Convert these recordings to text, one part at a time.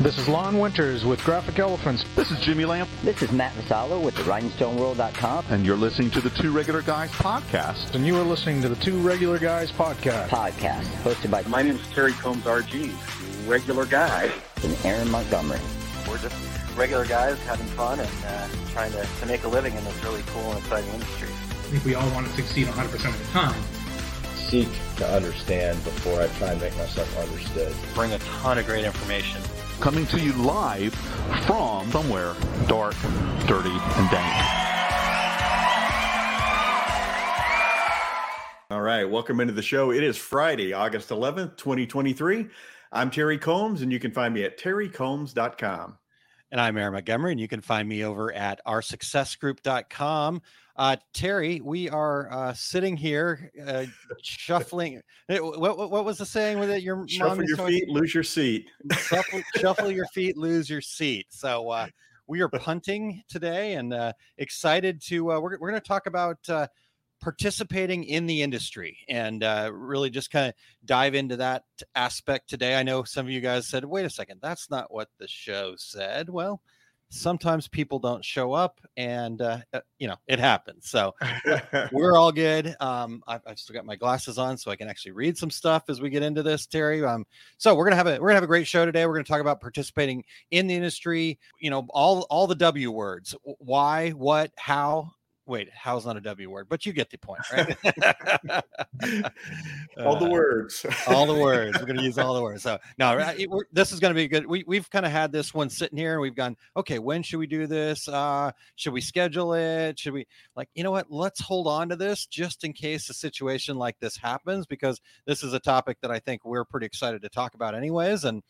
This is Lon Winters with Graphic Elephants. This is Jimmy Lamp. This is Matt Vassallo with the RhinestoneWorld.com. And you're listening to the Two Regular Guys podcast. And you are listening to the Two Regular Guys podcast. Podcast hosted by My name is Terry Combs RG, regular guy. and Aaron Montgomery. We're just regular guys having fun and uh, trying to, to make a living in this really cool and exciting industry. I think we all want to succeed 100% of the time. seek to understand before I try and make myself understood. Bring a ton of great information. Coming to you live from somewhere dark, dirty, and dank. All right, welcome into the show. It is Friday, August 11th, 2023. I'm Terry Combs, and you can find me at terrycombs.com. And I'm Aaron Montgomery, and you can find me over at oursuccessgroup.com. Uh, Terry, we are uh, sitting here uh, shuffling. eh, What, what, what was the saying with it? Your Shuffle your to feet, lose your seat. shuffle, shuffle your feet, lose your seat. So uh, we are punting today, and uh, excited to. Uh, we're we're going to talk about uh, participating in the industry, and uh, really just kind of dive into that aspect today. I know some of you guys said, "Wait a second, that's not what the show said." Well. Sometimes people don't show up, and uh, uh, you know it happens. So we're all good. Um, I've, I've still got my glasses on, so I can actually read some stuff as we get into this, Terry. Um, so we're gonna have a we're gonna have a great show today. We're gonna talk about participating in the industry. You know, all all the W words: why, what, how. Wait, how's not a W word, but you get the point, right? All the Uh, words. all the words. We're going to use all the words. So no, it- this is going to be good. We we've kind of had this one sitting here, and we've gone, okay, when should we do this? Uh, should we schedule it? Should we like, you know what? Let's hold on to this just in case a situation like this happens, because this is a topic that I think we're pretty excited to talk about, anyways, and.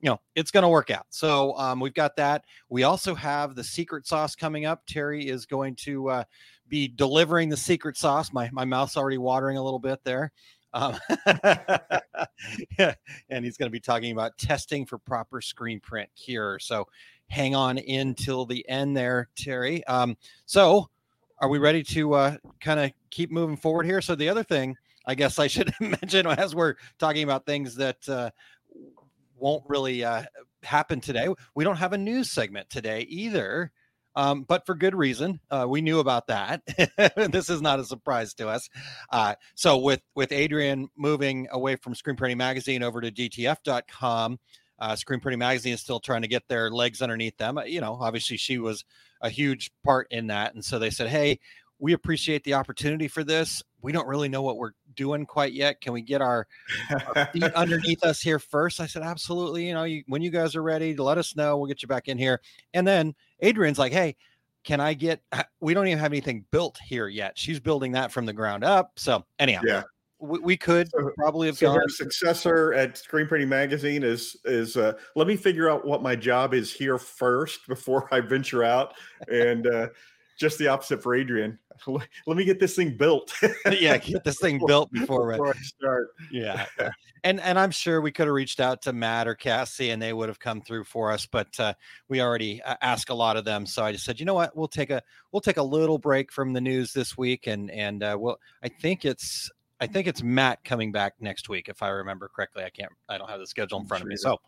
You know, it's going to work out. So um, we've got that. We also have the secret sauce coming up. Terry is going to uh, be delivering the secret sauce. My my mouth's already watering a little bit there. Um, and he's going to be talking about testing for proper screen print cure. So hang on until the end there, Terry. Um, so are we ready to uh, kind of keep moving forward here? So the other thing, I guess I should mention as we're talking about things that uh, won't really uh, happen today, we don't have a news segment today either. Um, but for good reason. Uh, we knew about that. this is not a surprise to us. Uh, so with with Adrian moving away from Screen Printing Magazine over to DTF.com, uh, Screen Printing Magazine is still trying to get their legs underneath them. Uh, You know, obviously she was a huge part in that, and so they said, "Hey, we appreciate the opportunity for this. We don't really know what we're doing quite yet. Can we get our, our feet underneath us here first? I said, "Absolutely. You know, you, when you guys are ready, to let us know. We'll get you back in here." And then Adrian's like, "Hey." Can I get? We don't even have anything built here yet. She's building that from the ground up. So anyhow, Yeah. we, we could So- probably have So gone. her successor at Screen Printing Magazine is is uh, let me figure out what my job is here first before I venture out, and uh, just the opposite for Adrian. Let me get this thing built. yeah, get this thing built before. before I start. yeah and and i'm sure we could have reached out to matt or cassie and they would have come through for us but uh, we already uh, asked a lot of them so i just said you know what we'll take a we'll take a little break from the news this week and and uh, we'll i think it's i think it's matt coming back next week if i remember correctly i can't i don't have the schedule in front of me so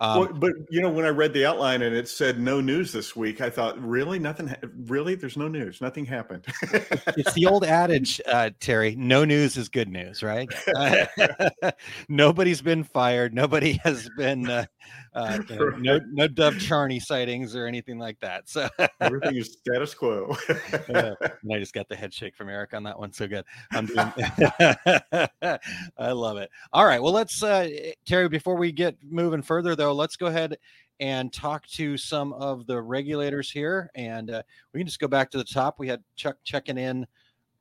um, well, but you know, when I read the outline and it said no news this week, I thought, really, nothing. ha- Really, there's no news. Nothing happened. it's the old adage, uh, Terry. No news is good news, right? Uh, nobody's been fired. Nobody has been uh, uh, no no Dov Charney sightings or anything like that. So Everything is status quo. uh, and I just got the head shake from Eric on that one. So good. I'm doing. I love it. All right. Well, let's uh, Terry. Before we get moving further, though, let's go ahead and talk to some of the regulators here, and uh, we can just go back to the top. We had Chuck checking in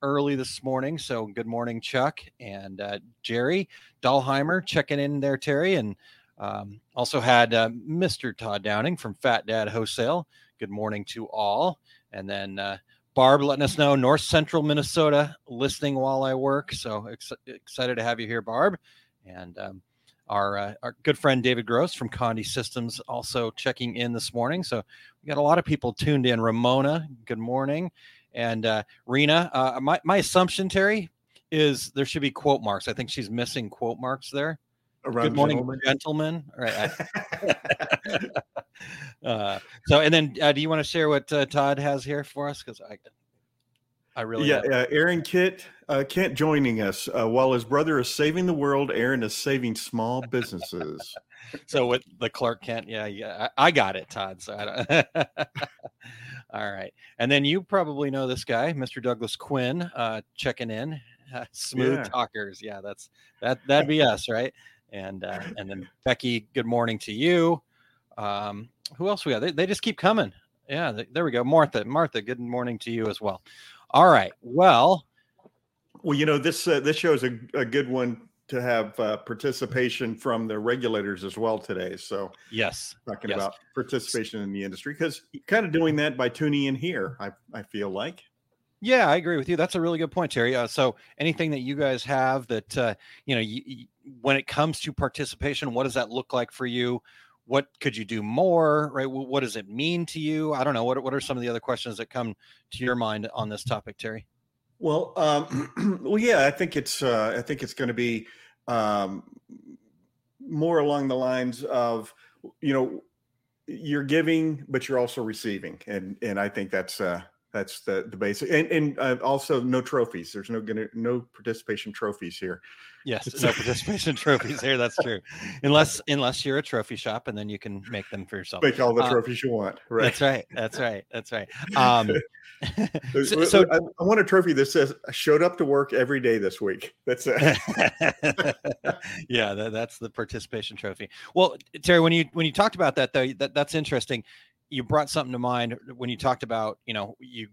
early this morning. So good morning, Chuck and uh, Jerry Dahlheimer checking in there, Terry, and um, also had uh, Mr. Todd Downing from Fat Dad Wholesale. Good morning to all. And then uh, Barb letting us know North Central Minnesota listening while I work. So ex- excited to have you here, Barb. And um, our uh, our good friend David Gross from Condé Systems also checking in this morning. So we got a lot of people tuned in. Ramona, good morning, and uh, Rena. Uh, my my assumption, Terry, is there should be quote marks. I think she's missing quote marks there. Around Good morning, gentlemen. gentlemen. Right. I- uh, so, and then, uh, do you want to share what uh, Todd has here for us? Because I, I really, yeah, uh, Aaron Kit uh, Kent joining us uh, while his brother is saving the world. Aaron is saving small businesses. so with the Clark Kent, yeah, yeah, I, I got it, Todd. So, I don't, all right, and then you probably know this guy, Mr. Douglas Quinn, uh, checking in. Uh, smooth Yeah. talkers, yeah, that's that. That'd be us, right? And uh, and then Becky, good morning to you. Um, who else we got? They, they just keep coming. Yeah, th- there we go. Martha, Martha, good morning to you as well. All right. Well, Well, you know this uh, this show is a, a good one to have uh, participation from the regulators as well today. So yes, talking Yes. about participation in the industry because kind of doing that by tuning in here. I I feel like. Yeah, I agree with you. That's a really good point, Terry. Uh, so, anything that you guys have that uh, you know, when it comes to participation, what does that look like for you? What could you do more? Right? What does it mean to you? I don't know. What What are some of the other questions that come to your mind on this topic, Terry? Well, um, well, yeah, I think it's uh, I think it's going to be um, more along the lines of you know you're giving, but you're also receiving, and and I think that's uh, that's the the basic, and and uh, also no trophies. There's no gonna no participation trophies here. Yes, no participation trophies here. That's true, unless unless you're a trophy shop, and then you can make them for yourself. Make all the Uh, trophies you want. Right. That's right. That's right. That's right. Um, Uh, so, uh, so I, I want a trophy that says I showed up to work every day this week. That's it. yeah, that, that's the participation trophy. Well, Terry, when you when you talked about that though, that that's interesting. You brought something to mind when you talked about you know you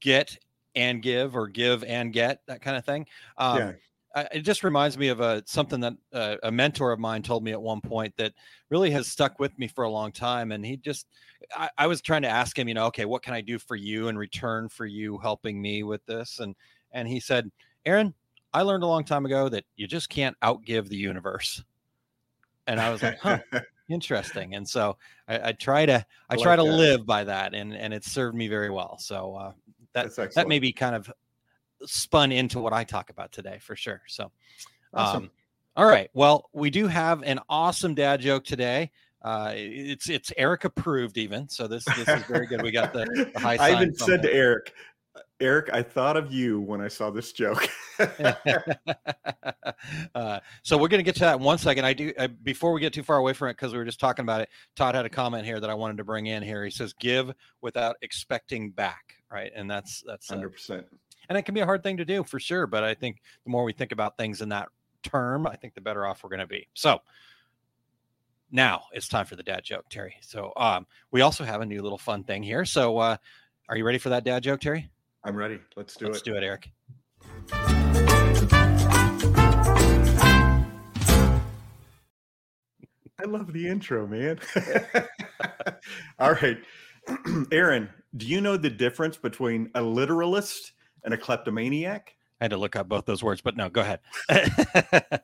get and give or give and get that kind of thing. Um, yeah. I, it just reminds me of a something that uh, a mentor of mine told me at one point that really has stuck with me for a long time. And he just, I, I was trying to ask him, you know, okay, what can I do for you in return for you helping me with this? And and he said, Aaron, I learned a long time ago that you just can't outgive the universe. And I was like, huh, interesting. And so I, I try to I, I try like to that. live by that, and and it served me very well. So uh, that That's that may be kind of spun into what I talk about today for sure. So, Awesome. um, all right. Well, we do have an awesome dad joke today. Uh, it's it's Eric approved even. So this this is very good. We got the, the high I even said to. Eric, Eric, I thought of you when I saw this joke. uh, so we're going to get to that in one second. I do uh, before we get too far away from it because we were just talking about it. Todd had a comment here that I wanted to bring in here. He says, "Give without expecting back." Right, and that's that's uh, Hundred percent. and it can be a hard thing to do for sure but i think the more we think about things in that term i think the better off we're going to be so now it's time for the dad joke terry so um we also have a new little fun thing here so uh are you ready for that dad joke terry I'm ready. Let's do it. let's do it eric I love the intro, man. All right. Aaron, do you know the difference between a literalist and a kleptomaniac? i had to look up both those words but no go ahead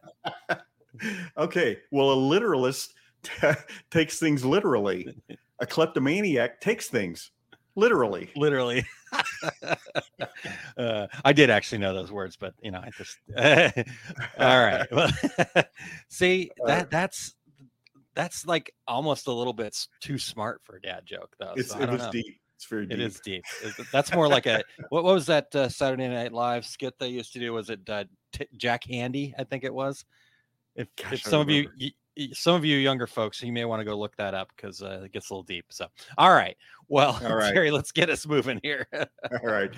okay. Well, a literalist takes things literally. A kleptomaniac takes things literally. literally uh, i did actually know those words but you know i just all right well, see Uh, that that's that's like almost a little bit too smart for a dad joke though It's, so it was know. deep. It's very deep. It is deep. That's more like a what, what was that uh, Saturday Night Live skit they used to do? Was it uh, T- Jack Handey? I think it was. If Gosh, if some of you, remember. Some of you younger folks, you may want to go look that up because uh, it gets a little deep. So, all right, well, All right. Terry, let's get us moving here. All right.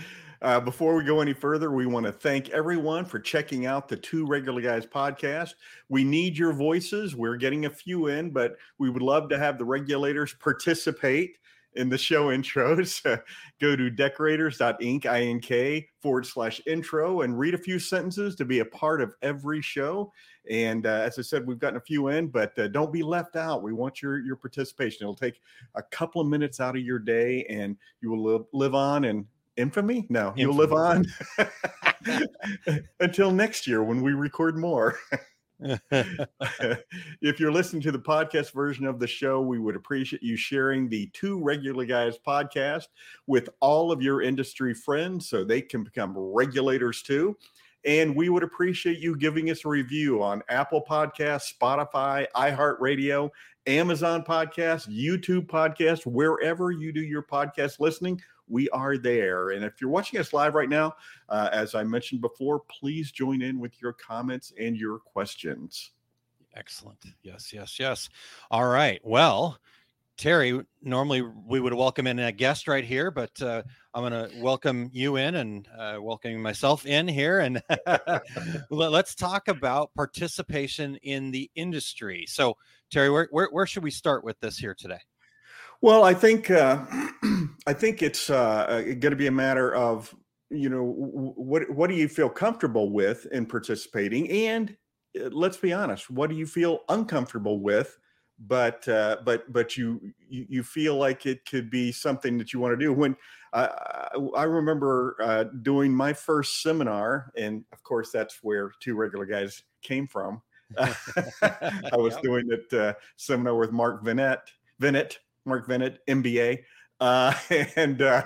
Uh, before we go any further, we want to thank everyone for checking out the Two Regular Guys podcast. We need your voices. We're getting a few in, but we would love to have the regulators participate in the show intros. go to decorators.inc, I-N-K, forward slash intro and read a few sentences to be a part of every show. And uh, as I said, we've gotten a few in, but uh, don't be left out. We want your your participation. It'll take a couple of minutes out of your day, and you will live, live on in infamy. No, you'll live on until next year when we record more. if you're listening to the podcast version of the show, we would appreciate you sharing the Two Regular Guys podcast with all of your industry friends so they can become regulators too. And we would appreciate you giving us a review on Apple Podcasts, Spotify, iHeartRadio, Amazon Podcast, YouTube Podcast, wherever you do your podcast listening. We are there. And if you're watching us live right now, uh, as I mentioned before, please join in with your comments and your questions. Excellent. Yes, yes, yes. All right. Well, Terry, normally we would welcome in a guest right here, but uh, I'm going to welcome you in and uh, welcoming myself in here. And let's talk about participation in the industry. So, Terry, where, where, where should we start with this here today? Well, I think uh, I think it's uh, going to be a matter of you know what what do you feel comfortable with in participating, and uh, let's be honest, what do you feel uncomfortable with? But uh, but but you, you you feel like it could be something that you want to do. When I I remember uh, doing my first seminar, and of course that's where two regular guys came from. I was yep. doing that uh, seminar with Mark Venit, Venit, Mark Venit, MBA. Uh, and uh,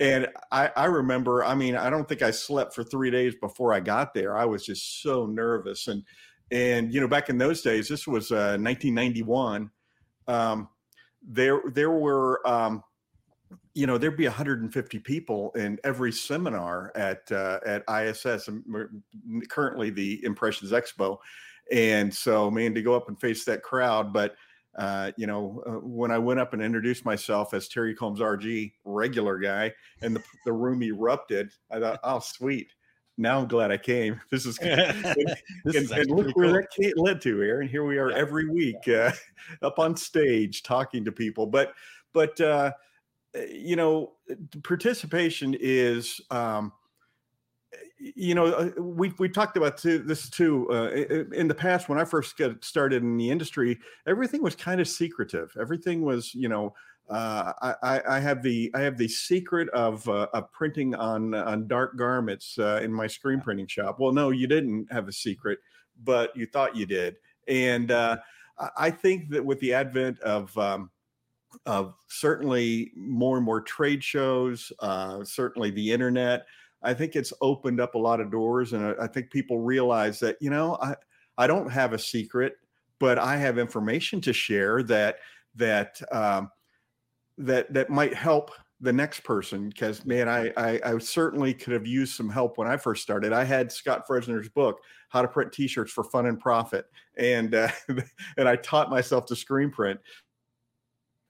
and I, I remember, I mean, I don't think I slept for three days before I got there. I was just so nervous, and and you know, back in those days, this was uh, 1991. Um, there there were um, you know there'd be 150 people in every seminar at uh, at ISS, currently the Impressions Expo, and so man to go up and face that crowd, but uh, you know, uh, when I went up and introduced myself as Terry Combs RG, regular guy, and the, the room erupted, I thought, oh, sweet. Now I'm glad I came. This is, and, this and, is and look where cool. that led to, Aaron. Here we are yeah. every week uh, up on stage talking to people. But, but uh, you know, participation is um, you know, uh, we we talked about this too uh, in the past when I first got started in the industry. Everything was kind of secretive. Everything was, you know, uh, I, I have the I have the secret of, uh, of printing on on dark garments uh, in my screen printing shop. Well, no, you didn't have a secret, but you thought you did. And uh, I think that with the advent of um, of certainly more and more trade shows, certainly the internet. I think it's opened up a lot of doors, and I, I think people realize that you know I I don't have a secret, but I have information to share that that um, that that might help the next person because man I, I, I certainly could have used some help when i first started. I had scott fresener's book how to print t-shirts for fun and profit and uh, and i taught myself to screen print.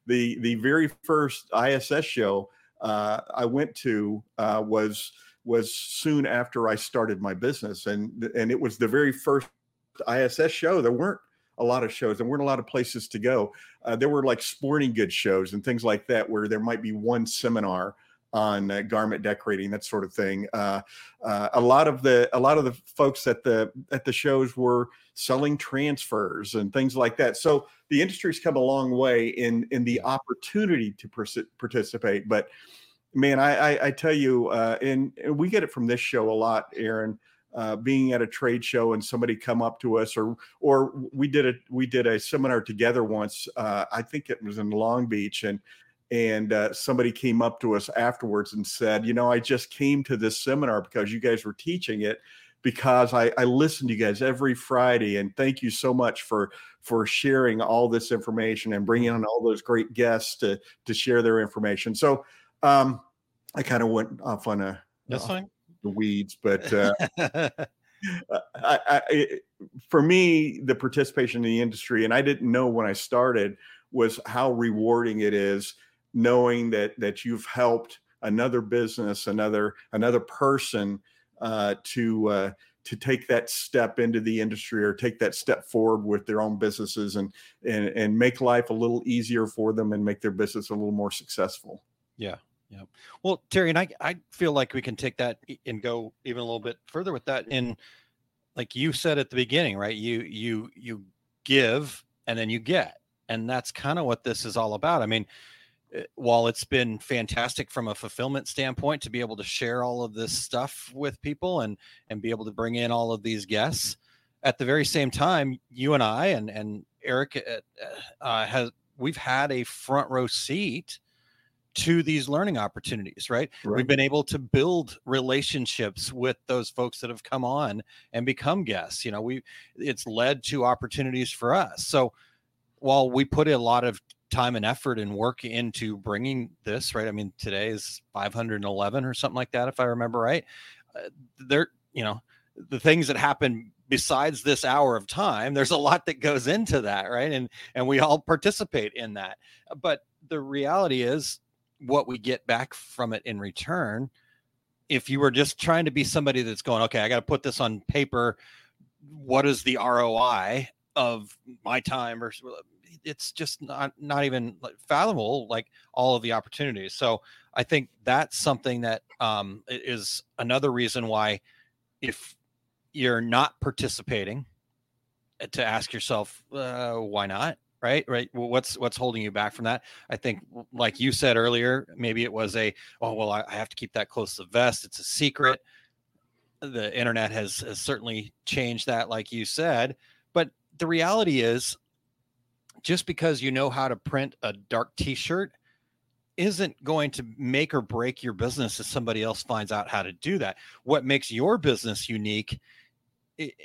The the very first iss show uh, i went to uh, was was soon after I started my business, and and it was the very first ISS show. There weren't a lot of shows. There weren't a lot of places to go. Uh, there were like sporting goods shows and things like that, where there might be one seminar on uh, garment decorating, that sort of thing. Uh, uh, a lot of the a lot of the folks at the at the shows were selling transfers and things like that. So the industry's come a long way in in the opportunity to participate, but man, I, I, I tell you, uh, and, and, we get it from this show a lot, Aaron. Uh, being at a trade show and somebody come up to us, or or we did a we did a seminar together once. Uh, I think it was in Long Beach, and and uh, somebody came up to us afterwards and said, you know, I just came to this seminar because you guys were teaching it because I, I listen to you guys every Friday and thank you so much for for sharing all this information and bringing on all those great guests to to share their information. So um, I kind of went off on a that's fine the weeds, but uh, I, I, for me, the participation in the industry, and I didn't know when I started, was how rewarding it is knowing that that you've helped another business, another another person uh, to uh, to take that step into the industry or take that step forward with their own businesses and and and make life a little easier for them and make their business a little more successful. Yeah, yeah. Well, Terry, and I, I feel like we can take that and go even a little bit further with that. And like you said at the beginning, right? You, you, you give and then you get. And that's kind of what this is all about. I mean, eh, while it's been fantastic from a fulfillment standpoint to be able to share all of this stuff with people and and be able to bring in all of these guests at the very same time you and i and and eric uh, uh has we've had a front row seat to these learning opportunities, right? Right. We've been able to build relationships with those folks that have come on and become guests. You know, we it's led to opportunities for us. So while we put a lot of time and effort and work into bringing this, right? I mean, today is 511 or something like that, if I remember right. Uh, there, you know, the things that happen besides this hour of time there's a lot that goes into that right and and we all participate in that but the reality is what we get back from it in return if you were just trying to be somebody that's going okay i got to put this on paper. What is the roi of my time or it's just not not even fathomable like all of the opportunities. So i think that's something that um is another reason why if you're not participating uh, to ask yourself uh, why not right right well, what's what's holding you back from that? I think like you said earlier maybe it was a oh well i, have to keep that close to the vest it's a secret. The internet has, has certainly changed that like you said but the reality is just because you know how to print a dark t-shirt isn't going to make or break your business if somebody else finds out how to do that. What makes your business unique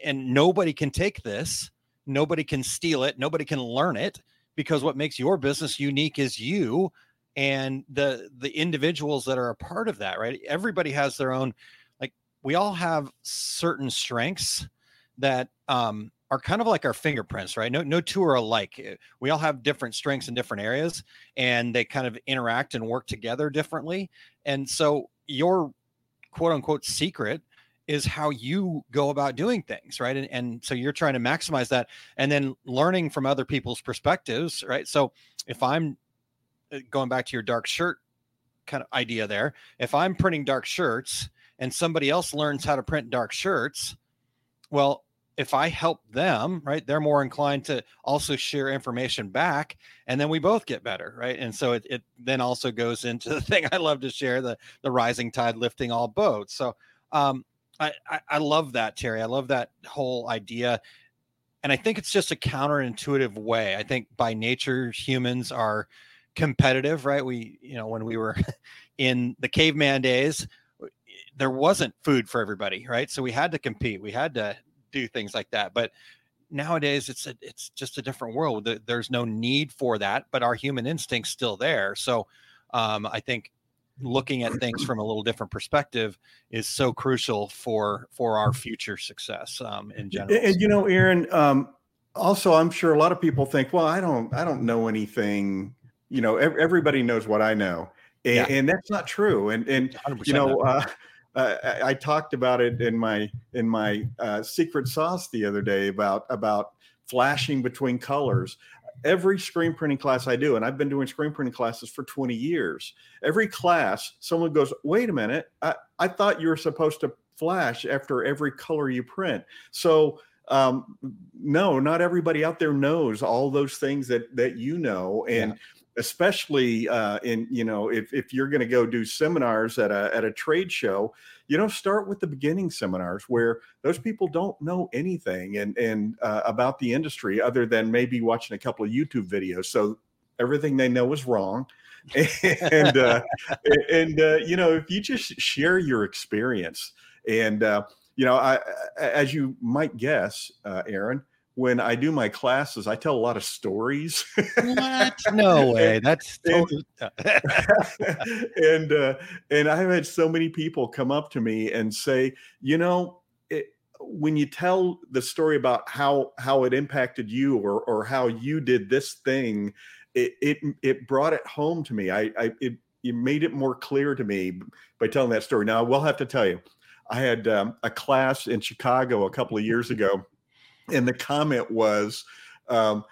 and nobody can take this nobody can steal it nobody can learn it because what makes your business unique is you and the the individuals that are a part of that right? Everybody has their own like we all have certain strengths that um are kind of like our fingerprints right? No no two are alike. Eh, we all have different strengths in different areas and they kind of interact and work together differently. And so your quote unquote secret is how you go about doing things right? And, and so you're trying to maximize that and then learning from other people's perspectives right? So if i'm uh, going back to your dark shirt kind of idea there if i'm printing dark shirts and somebody else learns how to print dark shirts well if i help them right they're more inclined to also share information back and then we both get better right? And so it, it then also goes into the thing i love to share the the rising tide lifting all boats. So um I, I, love that, Terry. I love that whole idea. And I think it's just a counterintuitive way. I think by nature, humans are competitive, right? We, you know, when we were in the caveman days, there wasn't food for everybody, right? So we had to compete. We had to do things like that. But nowadays, it's a, it's just a different world. There's no need for that, but our human instinct's still there. So um, I think looking at things from a little different perspective is so crucial for for our future success um, in general. And, you know, Aaron, um, also I'm sure a lot of people think, well, I don't I don't know anything. You know, ev- everybody knows what I know, and, yeah. and that's not true. And and you know. Uh, uh, I, I, talked about it in my in my uh, secret sauce the other day about about flashing between colors every screen printing class I do, and I've been doing screen printing classes for 20 years, every class, someone goes, wait a minute, I, I thought you were supposed to flash after every color you print. So um, no, not everybody out there knows all those things that that you know. And especially uh, in you know if, if you're going to go do seminars at a at a trade show you know start with the beginning seminars where those people don't know anything and and uh, about the industry other than maybe watching a couple of youtube videos. So everything they know is wrong. And uh, and uh, you know if you just share your experience and uh, you know i as you might guess uh, aaron when I do my classes, I tell a lot of stories. what? No way. That's totally... and uh, and I've had so many people come up to me and say, you know, it, when you tell the story about how how it impacted you or or how you did this thing, it it it brought it home to me. I I it you made it more clear to me by telling that story. Now I will have to tell you, I had um, a class in Chicago a couple of years ago and the comment was um,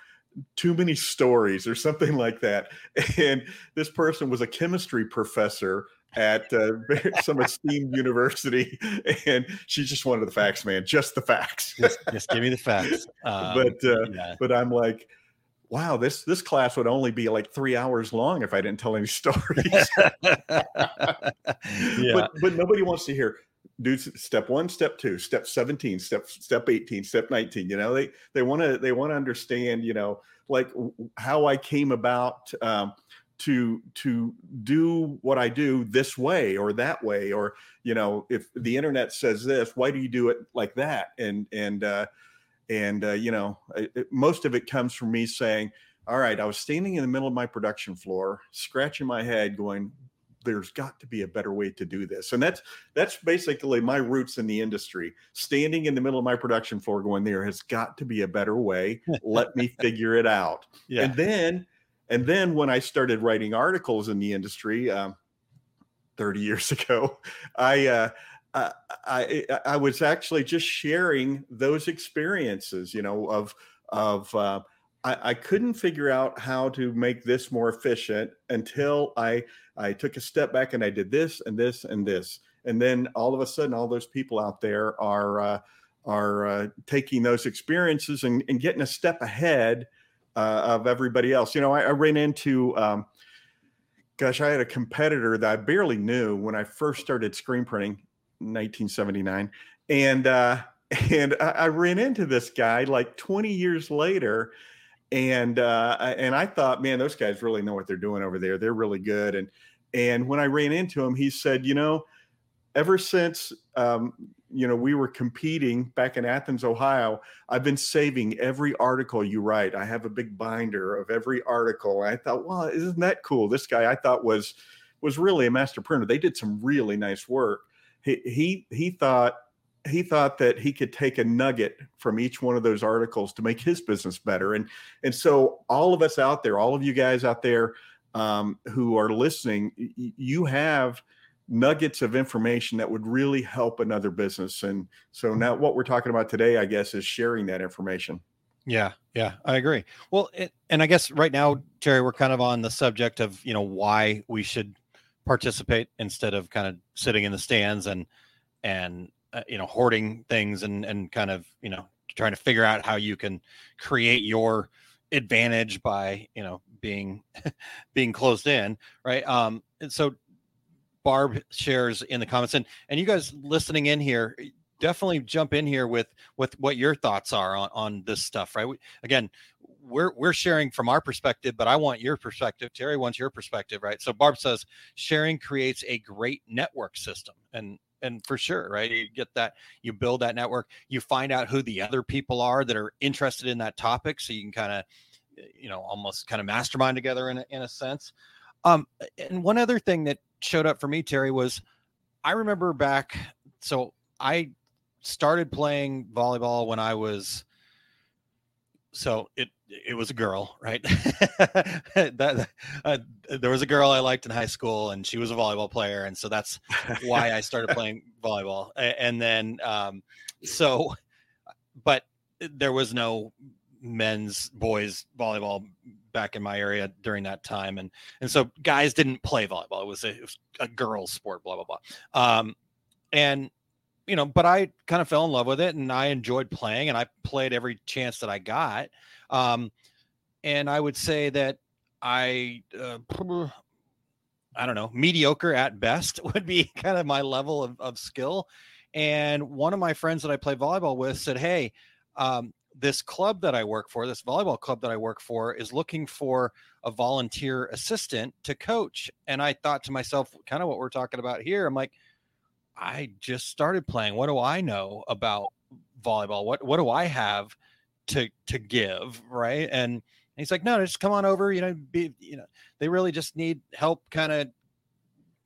too many stories or something like that and this person was a chemistry professor at uh, some esteemed university and she just wanted the facts man just the facts just, just give me the facts um, but uh, yeah. but i'm like wow this this class would only be like three hours long if i didn't tell any stories yeah. but but nobody wants to hear do step one step two step 17 step step 18 step 19 you know they they want to they want to understand you know like how i came about um, to to do what I do this way or that way, or you know, if the internet says this, why do you do it like that? And and uh, and uh, you know, it, most of it comes from me saying, "All right, I was standing in the middle of my production floor, scratching my head, going." There's got to be a better way to do this. And that's that's basically my roots in the industry. Standing in the middle of my production floor going there has got to be a better way. Let me figure it out. Yeah. and then and then when i started writing articles in the industry um, 30 years ago i uh, I, I I was actually just sharing those experiences, you know, of of uh, I, I couldn't figure out how to make this more efficient until I I took a step back and I did this and this and this, and then all of a sudden, all those people out there are uh, are uh, taking those experiences and, and getting a step ahead uh, of everybody else. You know, I, I ran into. Um, Gosh, I had a competitor that I barely knew when I first started screen printing, in 1979, and uh, and I, I ran into this guy like 20 years later, and uh, and I thought, man, those guys really know what they're doing over there. They're really good. And and when I ran into him, he said, you know, ever since um, you know we were competing back in Athens, Ohio, I've been saving every article you write. I have a big binder of every article. I thought, well, isn't that cool? This guy I thought was was really a master printer. They did some really nice work. He he he thought he thought that he could take a nugget from each one of those articles to make his business better. And and so all of us out there, all of you guys out there um, who are listening, you have nuggets of information that would really help another business. And so now what we're talking about today, I guess, is sharing that information. Yeah, yeah, I agree. Well, it, and I guess right now, Terry, we're kind of on the subject of you know why we should participate instead of kind of sitting in the stands and and uh, you know hoarding things and and kind of you know trying to figure out how you can create your advantage by you know being being closed in, right? Um, and so Barb shares in the comments and and you guys listening in here definitely jump in here with with what your thoughts are on on this stuff right we, again we're we're sharing from our perspective but i want your perspective terry wants your perspective right so barb says sharing creates a great network system and and for sure right you get that you build that network you find out who the other people are that are interested in that topic so you can kind of you know almost kind of mastermind together in a, in a sense. Um and one other thing that showed up for me terry was i remember back so i started playing volleyball when I was so it it was a girl, right? that uh, there was a girl I liked in high school, and she was a volleyball player, and so that's why I started playing volleyball. And then, um, so, but there was no men's boys volleyball back in my area during that time, and and so guys didn't play volleyball. It was a, it was a girls' sport, blah blah blah. Um, and you know, but I kind of fell in love with it and I enjoyed playing and I played every chance that I got. Um, and I would say that I, uh, I don't know, mediocre at best would be kind of my level of, of skill. And one of my friends that I play volleyball with said, Hey, um, this club that I work for, this volleyball club that I work for, is looking for a volunteer assistant to coach. And I thought to myself, kind of what we're talking about here. I'm like, I just started playing. What do I know about volleyball? What what do I have to to give? Right. And he's like, no, just come on over. You know, be you know, they really just need help kind of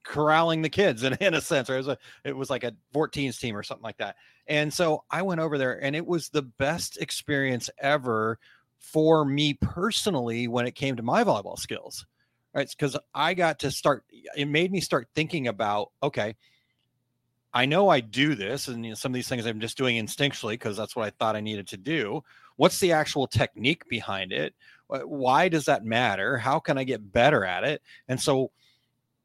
corralling the kids in, in a sense. Right? It was a it was like a 14s team or something like that. And so I went over there and it was the best experience ever for me personally when it came to my volleyball skills. Right. Because I got to start, it made me start thinking about, okay, I know I do this, and you know, some of these things I'm just doing instinctually because that's what I thought I needed to do. What's the actual technique behind it? Why does that matter? How can I get better at it? And so,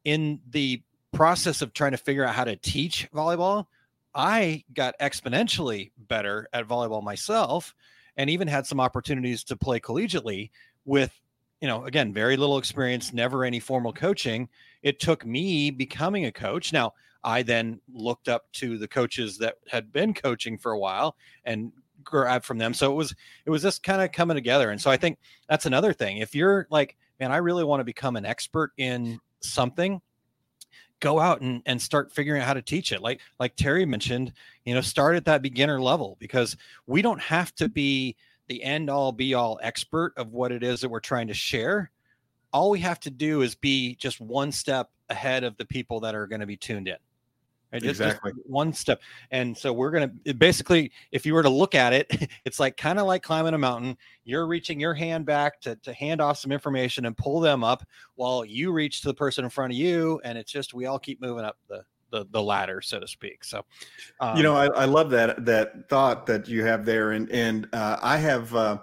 in the process of trying to figure out how to teach volleyball, I got exponentially better at volleyball myself, and even had some opportunities to play collegiately with, you know, again, very little experience, never any formal coaching. It took me becoming a coach. Now, I then looked up to the coaches that had been coaching for a while and grabbed from them. So it was it was just kind of coming together. And so I think that's another thing. If you're like man, I really want to become an expert in something, go out and, and start figuring out how to teach it. Like like Terry mentioned, you know, start at that beginner level because we don't have to be the end all be all expert of what it is that we're trying to share. All we have to do is be just one step ahead of the people that are going to be tuned in. Right? Just- just Exactly. one step. And so we're going to basically, if you were to look at it, it's like kind of like climbing a mountain. You're reaching your hand back to, to hand off some information and pull them up while you reach to the person in front of you. And it's just, we all keep moving up the, the, the ladder, so to speak. So, um, you know, I, I love that that thought that you have there, and and uh, I have, uh,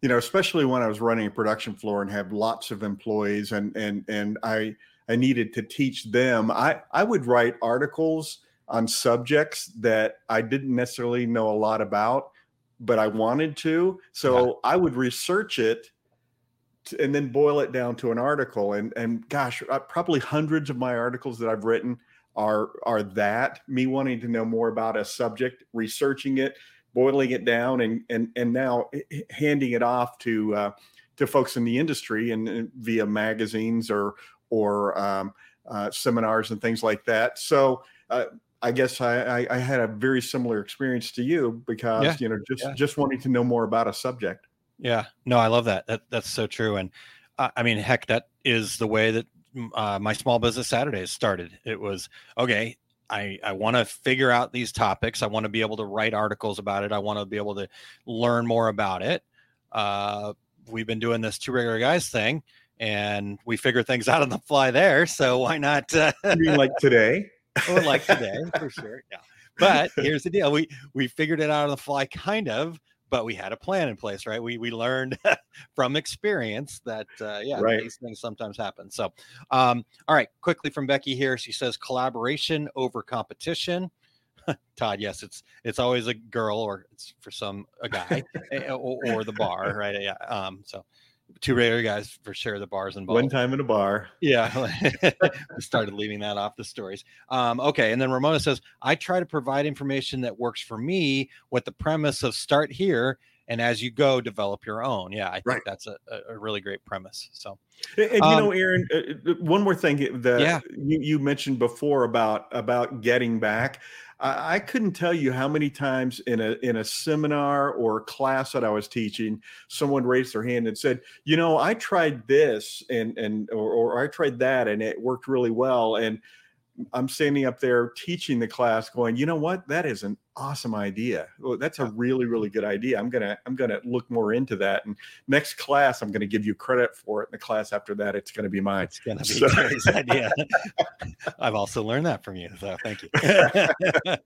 you know, especially when I was running a production floor and have lots of employees, and and and I I needed to teach them. I I would write articles on subjects that I didn't necessarily know a lot about, but I wanted to. So I would research it t- and then boil it down to an article. And and gosh, uh, probably hundreds of my articles that I've written are are that me wanting to know more about a subject, researching it, boiling it down, and and and now handing it off to uh, to folks in the industry and, and via magazines or or um, uh, seminars and things like that. So. Uh, I guess I, I, I had a very similar experience to you because Yeah, you know just yeah. just wanting to know more about a subject. Yeah, no, I love that. That that's so true. And uh, I mean, heck, that is the way that mm, uh, my small business Saturdays started. It was okay. I I want to figure out these topics. I want to be able to write articles about it. I want to be able to learn more about it. Uh, we've been doing this two regular guys thing, and we figure things out on the fly there. So why not? Uh, like today. or like today for sure. Yeah. But here's the deal. We we figured it out on the fly kind of, but we had a plan in place, right? We we learned from experience that uh yeah, Right. these things sometimes happen. So um all right, quickly from Becky here. She says collaboration over competition. Todd, yes, it's it's always a girl or it's for some a guy eh, or, or the bar, right? Yeah. Um so two regular guys for sure the bars involved. One time in a bar. Yeah, we started leaving that off the stories. Um, okay, and then Ramona says, "I try to provide information that works for me with the premise of start here, and as you go, develop your own." Yeah, I think Right. that's a, a- really great premise. So, And, and, you Um, know, Aaron, uh, uh, one more thing that Yeah. you, you mentioned before about about getting back. I, I couldn't tell you how many times in a in a seminar or class that I was teaching, someone raised their hand and said, "You know, I tried this and and or, or I tried that and it worked really well." And I'm standing up there teaching the class, going, "You know what? That is an awesome idea. Well, that's a really really good idea. I'm gonna I'm gonna look more into that." And next class, I'm gonna give you credit for it. And the class after that, it's gonna be mine. it's gonna be So- Terry's idea. I've also learned that from you, so thank you.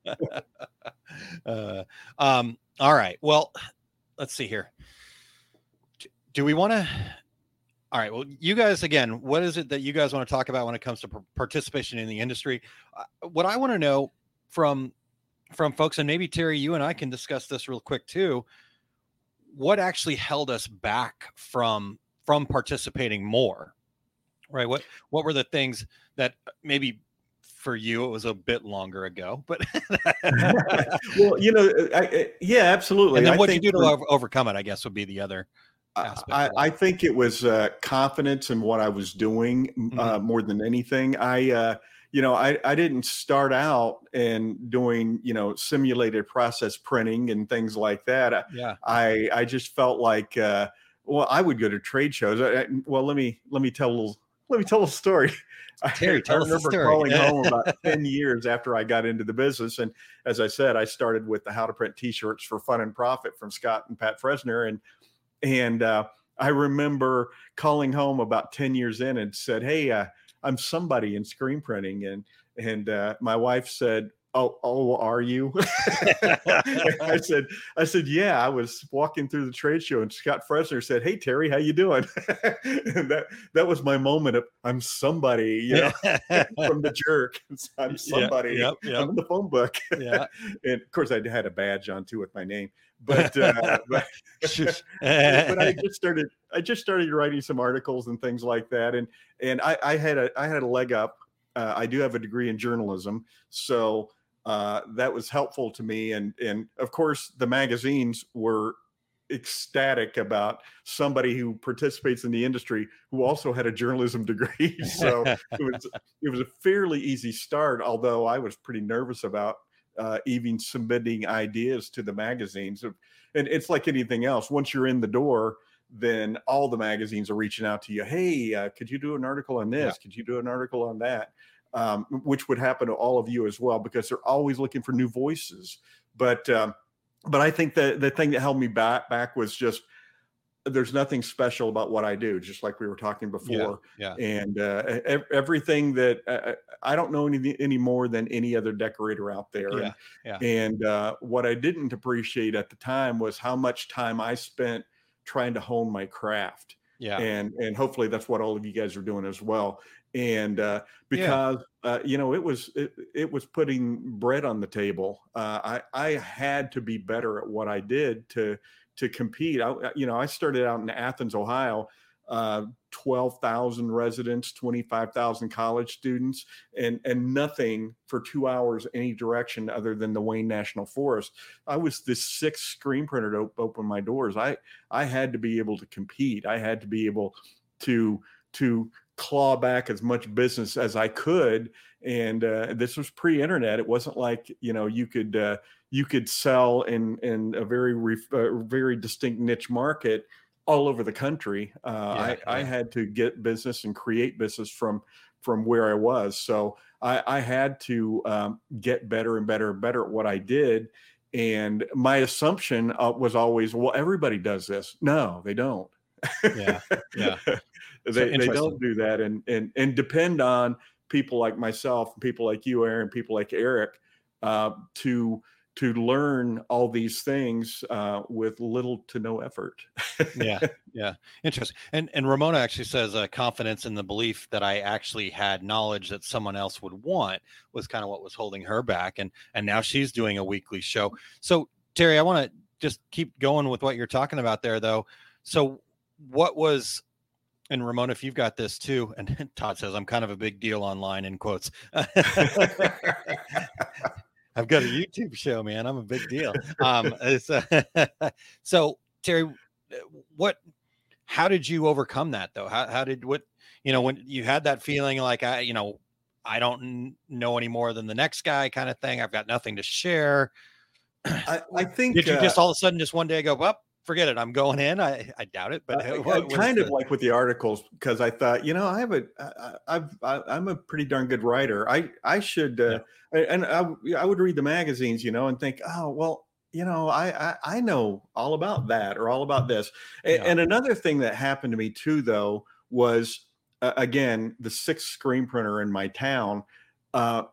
uh, um, all right. Well, let's see here. Do we want to? All right. Well, you guys, again, what is it that you guys want to talk about when it comes to par- participation in the industry? Uh, what I want to know from from folks, and maybe Terry, you and I can discuss this real quick too. What actually held us back from from participating more? Right. What what were the things that uh, maybe for you it was a bit longer ago, but well, you know, I, I, yeah, absolutely. and then I what you do to for- overcome it, I guess, would be the other. I, I think it was uh, confidence in what I was doing Mm-hmm. uh, more than anything. I, uh, you know, I, I didn't start out and doing, you know, simulated process printing and things like that. I, Yeah. I, I just felt like, uh, well, I would go to trade shows. I, I- well, let me let me tell a little let me tell a story. Terry, tell I the remember story. calling home about 10 years after I got into the business. And as I said, I started with the how to print t-shirts for fun and profit from Scott and Pat Fresener. And and uh, I remember calling home about 10 years in and said, Hey, uh, I'm somebody in screen printing. And and uh, my wife said, Oh, oh, are you? I said, I said, yeah. I was walking through the trade show, and Scott Fresener said, "Hey, Terry, how you doing?" and that that was my moment of I'm somebody, you know, from the jerk. I'm somebody. yep, yep. I'm in the phone book. Yeah. and of course, I had a badge on too with my name, but uh, but, but I just started. I just started writing some articles and things like that, and and I, I had a I had a leg up. Uh, I do have a degree in journalism, so uh, that was helpful to me. And and of course, the magazines were ecstatic about somebody who participates in the industry who also had a journalism degree. so it was it was a fairly easy start, although I was pretty nervous about uh, even submitting ideas to the magazines. And it's like anything else. Once you're in the door, then all the magazines are reaching out to you. Hey, uh, could you do an article on this? Yeah. Could you do an article on that? Um, which would happen to all of you as well because they're always looking for new voices. But um, but I think that the thing that held me back back was just there's nothing special about what I do, just like we were talking before. Yeah. yeah. And uh, everything that uh, I don't know any, any more than any other decorator out there. Yeah. And, yeah. and uh, what I didn't appreciate at the time was how much time I spent trying to hone my craft. Yeah. And and hopefully that's what all of you guys are doing as well. And uh, because uh, you know it was it, it, was putting bread on the table. Uh, I I had to be better at what I did to to compete. I, you know I started out in Athens, Ohio uh, 12,000 residents, 25,000 college students, and and nothing for two hours any direction other than the Wayne National Forest. I was the sixth screen printer to open my doors. I I had to be able to compete. I had to be able to to claw back as much business as I could. And uh, this was pre-internet. It wasn't like you know you could uh, you could sell in in a very ref- uh, very distinct niche market all over the country. Uh, yeah, I, yeah. I, had to get business and create business from from where I was. So I, I had to um, get better and better and better at what I did. And my assumption uh, was always, well, everybody does this. No, they don't. Yeah, yeah. they, so they don't do that, and and and depend on people like myself, people like you, Aaron, people like Eric, uh, to to learn all these things uh, with little to no effort. yeah, yeah, interesting. And and Ramona actually says uh, confidence in the belief that I actually had knowledge that someone else would want was kind of what was holding her back. And and now she's doing a weekly show. So Terry, I want to just keep going with what you're talking about there, though. So what was and Ramona, if you've got this too, and Todd says I'm kind of a big deal online in quotes. I've got a YouTube show, man. I'm a big deal. Um, uh, so Terry, uh, what? How did you overcome that though? How how did what? You know, when you had that feeling like I, you know, I don't know any more than the next guy, kind of thing. I've got nothing to share. I, I think. Did you uh, just all of a sudden just one day go up? Forget it. I'm going in. I, I doubt it, but uh, what, kind of the... like with the articles because I thought, you know, I have a, I, I've, I, am a pretty darn good writer. I, I should, uh, yeah. and I, I would read the magazines, you know, and think, oh, well, you know, I, I, I know all about that or all about this. Yeah. And, another thing that happened to me too, though, was uh, again the sixth screen printer in my town. Uh,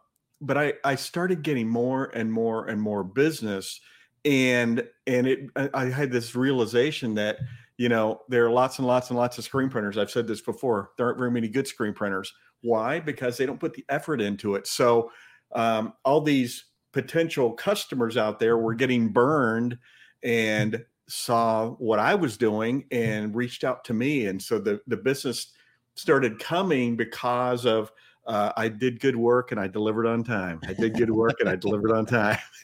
but I, I started getting more and more and more business and and it i had this realization that you know there are lots and lots and lots of screen printers. I've said this before there aren't very many good screen printers. Why? Because they don't put the effort into it. So um, all these potential customers out there were getting burned and saw what i was doing and reached out to me. And so the the business started coming because of uh, I did good work and I delivered on time. I did good work and I delivered on time.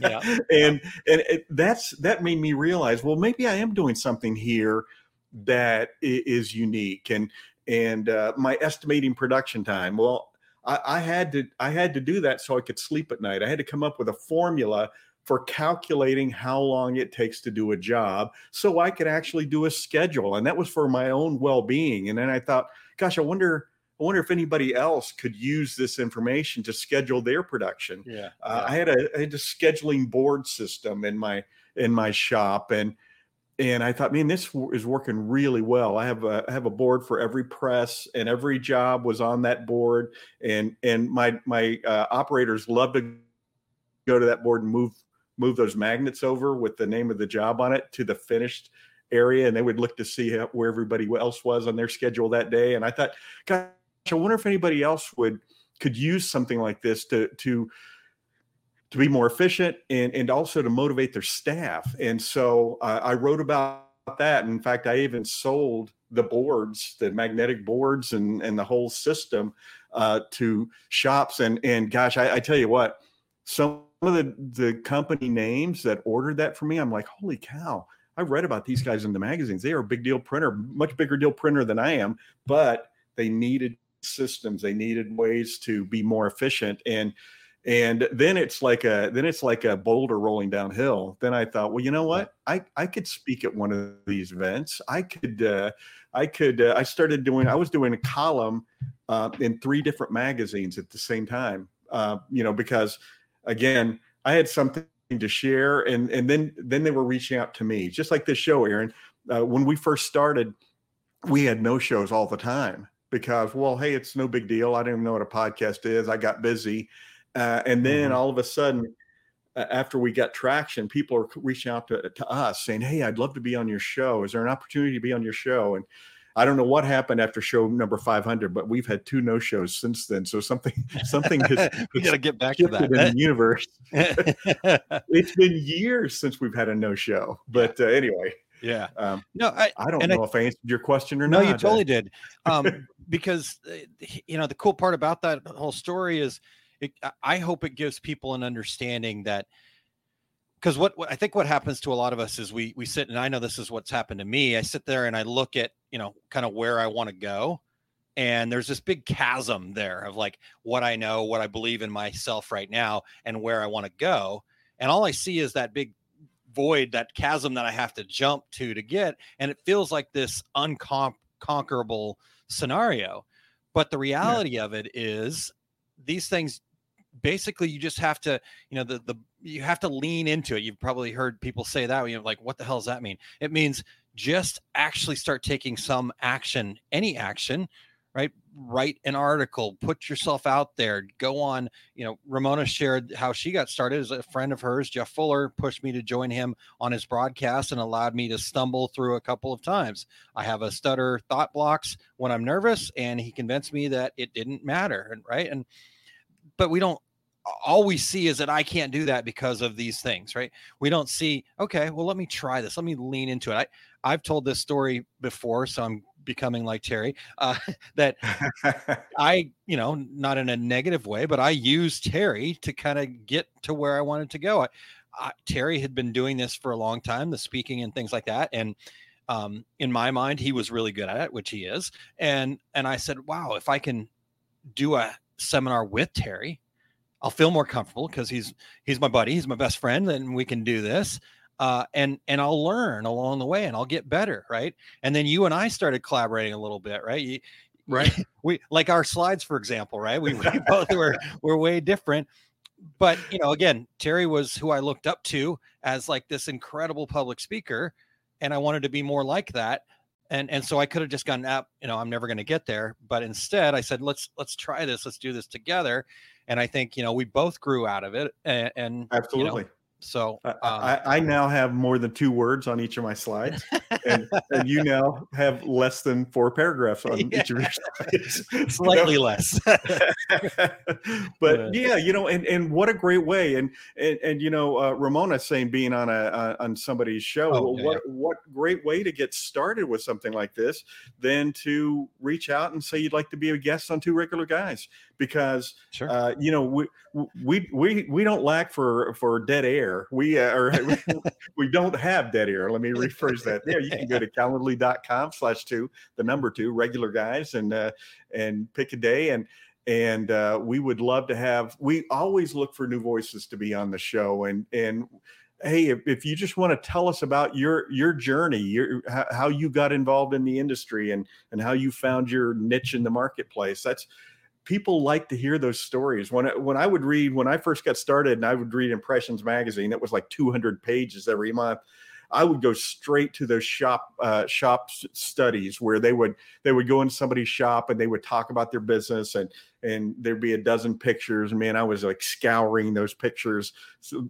yeah. And and it, that's that made me realize, well, maybe I am doing something here that is unique. And and uh, my estimating production time. Well, I, I had to I had to do that so I could sleep at night. I had to come up with a formula for calculating how long it takes to do a job so I could actually do a schedule. And that was for my own well being. And then I thought, gosh, I wonder I wonder if anybody else could use this information to schedule their production. Yeah, uh, yeah. I had a I had a scheduling board system in my in my shop, and and I thought, man, this is working really well. I have a I have a board for every press, and every job was on that board, and and my my uh, operators love to go to that board and move move those magnets over with the name of the job on it to the finished area and they would look to see how, where everybody else was on their schedule that day and i thought god I wonder if anybody else would could use something like this to to to be more efficient and and also to motivate their staff. And so uh, I wrote about that. In fact, I even sold the boards, the magnetic boards, and and the whole system uh, to shops. And and gosh, I, I tell you what, some of the the company names that ordered that for me, I'm like, holy cow! I read about these guys in the magazines. They are a big deal printer, much bigger deal printer than I am, but they needed systems. They needed ways to be more efficient. And and then it's like a then it's like a boulder rolling downhill. Then i thought well you know what? I i could speak at one of these events. I could uh i could uh, i started doing i was doing a column uh, in three different magazines at the same time uh, you know because again i had something to share and and then then they were reaching out to me just like this show aaron. Uh, when we first started we had no shows all the time because well hey it's no big deal i didn't even know what a podcast is i got busy uh, and then Mm-hmm. all of a sudden, uh, after we got traction, people are reaching out to, to us saying, Hey, I'd love to be on your show. Is there an opportunity to be on your show? And I don't know what happened after show number 500, but we've had two no shows since then. So something, something has, we got to get back to that in the universe. It's been years since we've had a no show, but uh, anyway, yeah. um, No, I, I don't and I- know if I answered your question or no, not. No, you totally did. Um, because uh, you know the cool part about that whole story is, it, I- hope it gives people an understanding that because what, what I think what happens to a lot of us is we we sit and I know this is what's happened to me. I sit there and I look at you know kind of where I want to go, and there's this big chasm there of like what I know, what I believe in myself right now, and where I want to go, and all I see is that big void, that chasm that I have to jump to to get, and it feels like this unconquerable scenario. But the reality of it is, these things basically you just have to you know the the you have to lean into it you've probably heard people say that you know like what the hell does that mean it means just actually start taking some action any action right write an article put yourself out there go on you know ramona shared how she got started as a friend of hers jeff fuller pushed me to join him on his broadcast and allowed me to stumble through a couple of times i have a stutter thought blocks when i'm nervous and he convinced me that it didn't matter and right and but we don't all we see is that I can't do that because of these things, right? We don't see, okay, well, let me try this. Let me lean into it. I, I've told this story before, so I'm becoming like Terry, uh, that I, you know, not in a negative way, but I used Terry to kind of get to where I wanted to go. I, I, Terry had been doing this for a long time, the speaking and things like that. And um, in my mind, he was really good at it, which he is. And, and I said, wow, if I can do a seminar with Terry, I'll feel more comfortable because he's he's my buddy, he's my best friend, and we can do this. Uh, and and I'll learn along the way, and I'll get better, right? And then you and I started collaborating a little bit, right? You, Right. we like our slides, for example, right? We, we both were were way different, but you know, again, Terry was who I looked up to as like this incredible public speaker, and I wanted to be more like that. And and so I could have just gone, up, you know, I'm never going to get there. But instead, I said, let's let's try this, let's do this together and I think you know we both grew out of it, and, and you know, Absolutely. So I, um, I, I now have more than two words on each of my slides, and, and you now have less than four paragraphs on each of your slides. slightly less. but yeah, you know, and, and what a great way, and and, and you know, uh, Ramona saying being on a uh, on somebody's show, Oh, yeah, what what great way to get started with something like this than to reach out and say you'd like to be a guest on two regular guys because sure. uh, you know we we we we don't lack for for dead air. We uh, or we don't have dead air. Let me rephrase that there. You can go to calendly.com slash two the number two regular guys and uh and pick a day. And and uh, we would love to have we always look for new voices to be on the show. And and hey if, if you just want to tell us about your your journey your how, how you got involved in the industry and and how you found your niche in the marketplace that's people like to hear those stories. When I, when I would read when I first got started, and I would read Impressions magazine, it was like 200 pages every month. I would go straight to those shop uh, shop studies where they would they would go in somebody's shop and they would talk about their business and and there'd be a dozen pictures. Man, I was like scouring those pictures,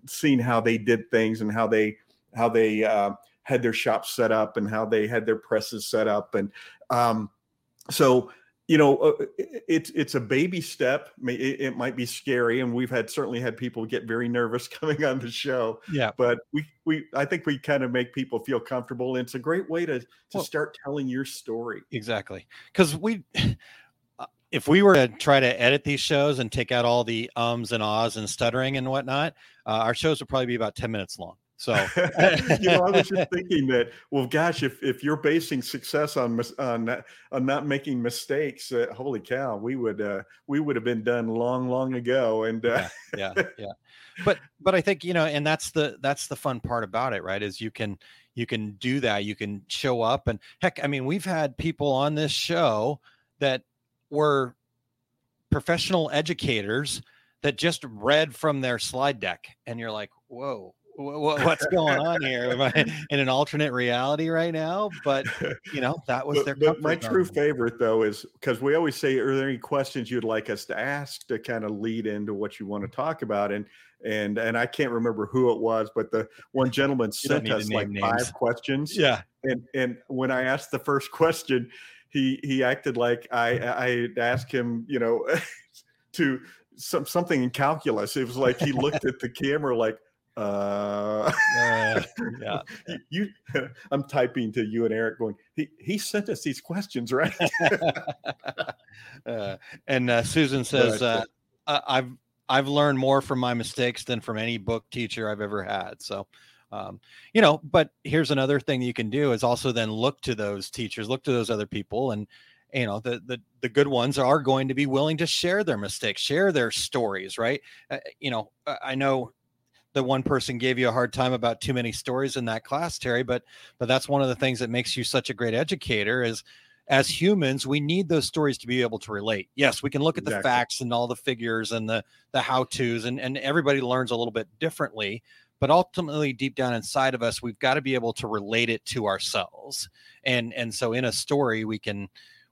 seeing how they did things and how they how they uh, had their shop set up and how they had their presses set up and um, so you know uh, it's it's a baby step it, might be scary and we've had certainly had people get very nervous coming on the show yeah. but we we i think we kind of make people feel comfortable and it's a great way to to Well- start telling your story Exactly. Because we, uh, if we were to try to edit these shows and take out all the ums and ahs and stuttering and whatnot, uh, our shows would probably be about 10 minutes long. So you know, I was just thinking that. Well, gosh, if if you're basing success on on that- on not making mistakes, uh, holy cow, we would uh, we would have been done long, long ago. And uh, yeah, yeah. But but I think you know, and that's the that's the fun part about it, right? Is you can you can do that. You can show up and heck, I mean, we've had people on this show that were professional educators that just read from their slide deck, and you're like, whoa. Wha- wha- What's going on here? Am I in an alternate reality right now? But you know that was but- their. but my true favorite though is because we always say, "Are there any questions you'd like us to ask to kind of lead into what you want to talk about?" And and and I can't remember who it was, but the one gentleman sent us like name five questions. Yeah, and and when I asked the first question, he he acted like I I asked him, you know, to some something in calculus. It was like he looked at the camera like, uh, Uh, yeah. you. I'm typing to you and Eric, going, he he sent us these questions, right? uh, and uh, Susan says, Right. uh, "I've I've learned more from my mistakes than from any book teacher I've ever had." So, um, you know, but here's another thing you can do is also then look to those teachers, look to those other people, and you know the the the good ones are going to be willing to share their mistakes, share their stories, right? Uh, you know, I know the one person gave you a hard time about too many stories in that class terry but but that's one of the things that makes you such a great educator is as humans we need those stories to be able to relate yes we can look at the Exactly. facts and all the figures and the the how to's and and everybody learns a little bit differently but ultimately deep down inside of us we've got to be able to relate it to ourselves and and so in a story we can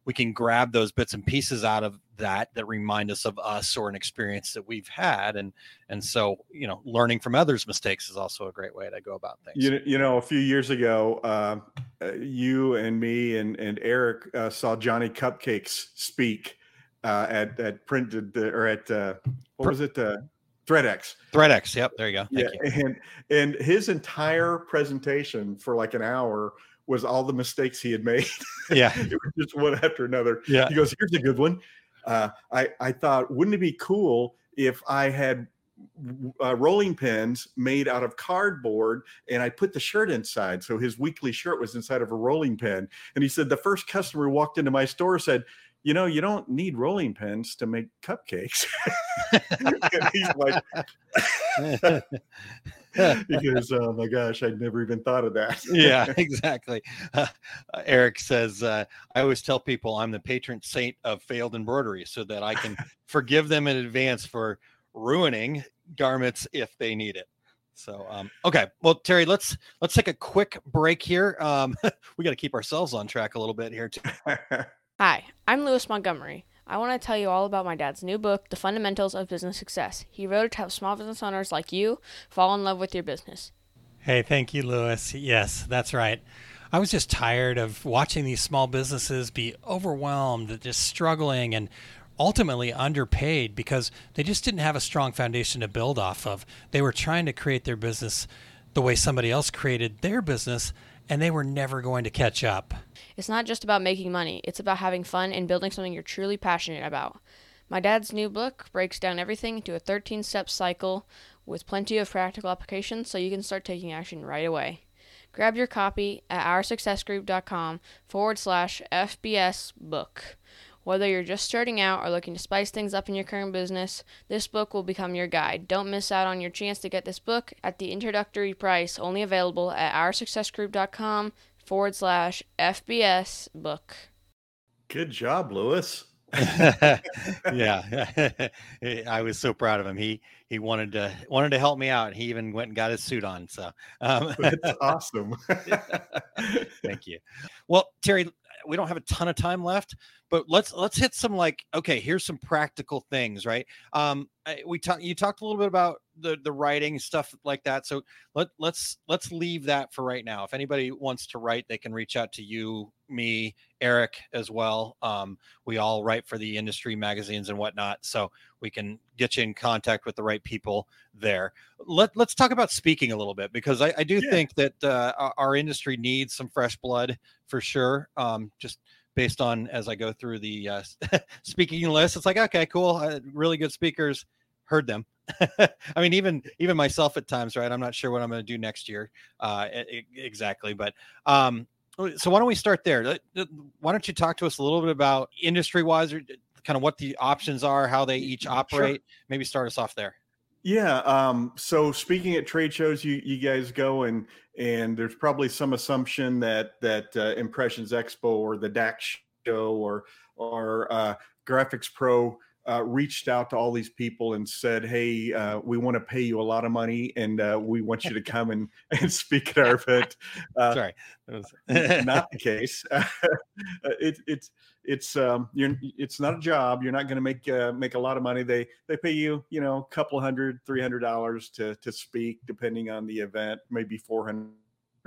we can grab those bits and pieces out of that that remind us of us or an experience that we've had and and so you know learning from others mistakes is also a great way to go about things You know, you know, a few years ago, uh, uh, you and me and and Eric uh, saw Johnny Cupcakes speak uh, at at printed uh, or at uh, what was it? Uh, ThreadX. threadx yep there you go Yeah, you and and his entire presentation for like an hour was all the mistakes he had made. yeah it was just one after another. yeah He goes, "Here's a good one. Uh, I I thought, wouldn't it be cool if I had uh, rolling pins made out of cardboard and I put the shirt inside? So his weekly shirt was inside of a rolling pin. And he said the first customer who walked into my store said." You know, you don't need rolling pins to make cupcakes. he's like, he goes, "Oh my gosh, I'd never even thought of that." yeah exactly. Uh, eric says uh, i always tell people i'm the patron saint of failed embroidery so that i can forgive them in advance for ruining garments if they need it. So um, okay. Well terry let's let's take a quick break here. Um, we got to keep ourselves on track a little bit here too Hi, I'm Lewis Montgomery. I want to tell you all about my dad's new book, The Fundamentals of Business Success. He wrote it to help small business owners like you fall in love with your business. Hey, thank you, Lewis. Yes, that's right. I was just tired of watching these small businesses be overwhelmed, just struggling, and ultimately underpaid because they just didn't have a strong foundation to build off of. They were trying to create their business the way somebody else created their business, and they were never going to catch up. It's not just about making money, it's about having fun and building something you're truly passionate about. My dad's new book breaks down everything into a 13 step cycle with plenty of practical applications so you can start taking action right away. Grab your copy at oursuccessgroup.com forward slash FBS book. Whether you're just starting out or looking to spice things up in your current business, this book will become your guide. Don't miss out on your chance to get this book at the introductory price, only available at oursuccessgroup.com forward slash FBS book. Good job, Lewis. yeah i was so proud of him he he wanted to wanted to help me out he even went and got his suit on so um, That's awesome. Thank you. Well, Terry, we don't have a ton of time left, but let's let's hit some like okay, here's some practical things, right? Um, we talked you talked a little bit about the the writing stuff like that. So let let's let's leave that for right now. If anybody wants to write, they can reach out to you, me, Eric as well. Um, we all write for the industry magazines and whatnot, so we can get you in contact with the right people there. Let Let's talk about speaking a little bit because I, I do Yeah. think that uh, our, our industry needs some fresh blood for sure. Um, just based on as I go through the uh, speaking list, it's like okay, cool, uh, really good speakers. Heard them. I mean, even even myself at times, right? I'm not sure what I'm going to do next year uh, exactly, but um, so why don't we start there? Why don't you talk to us a little bit about industry wise, or kind of what the options are, how they each operate? Sure. Maybe start us off there. Yeah. Um, so speaking at trade shows, you you guys go and and there's probably some assumption that that uh, Impressions Expo or the DAX show or or uh, Graphics Pro uh, reached out to all these people and said, "Hey, uh, we want to pay you a lot of money, and uh, we want you to come and, and speak at our event." Uh, Sorry, was... not the case. it, it's it's um, you're it's not a job. You're not going to make uh, make a lot of money. They they pay you you know a couple hundred, three hundred dollars to to speak, depending on the event, maybe four hundred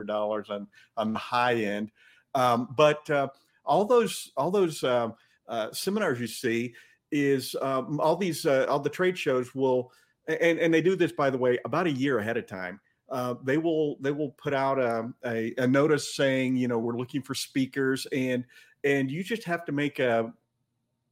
dollars on on the high end. Um, but uh, all those all those um, seminars you see is um, all these uh, all the trade shows will and and they do this by the way about a year ahead of time. Uh, they will they will put out a, a, a, notice saying you know we're looking for speakers and and you just have to make a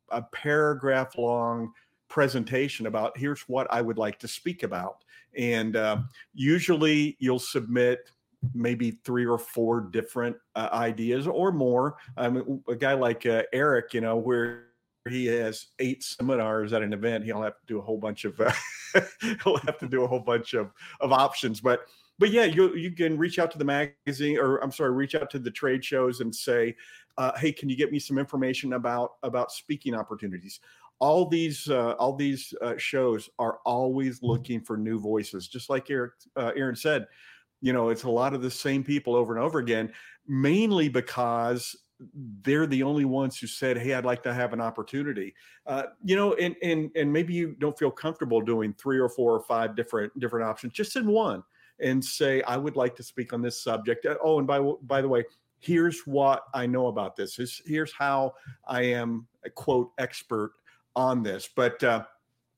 a paragraph long presentation about here's what I would like to speak about. And uh, usually you'll submit maybe three or four different uh, ideas or more. Um, a guy like uh, Eric you know where he has eight seminars at an event, he'll have to do a whole bunch of uh, he'll have to do a whole bunch of of options. But but yeah, you you can reach out to the magazine or I'm sorry, reach out to the trade shows and say, uh, hey, can you get me some information about about speaking opportunities? All these uh, all these uh, shows are always looking for new voices, just like Eric uh, Aaron said. You know, it's a lot of the same people over and over again, mainly because they're the only ones who said, "Hey, I'd like to have an opportunity." Uh, you know, and and and maybe you don't feel comfortable doing three or four or five different different options, just in one, and say, "I would like to speak on this subject." Uh, oh, and by by the way, here's what I know about this. Here's, here's how I am a quote expert on this. But uh,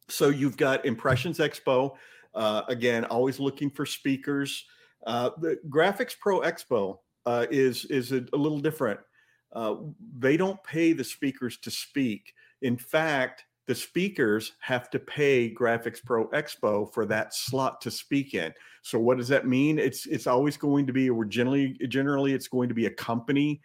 so you've got Impressions Expo. Uh, again, always looking for speakers. Uh, the Graphics Pro Expo uh, is is a, a little different uh, they don't pay the speakers to speak. In fact, the speakers have to pay Graphics Pro Expo for that slot to speak in. So what does that mean? It's it's always going to be or generally generally it's going to be a company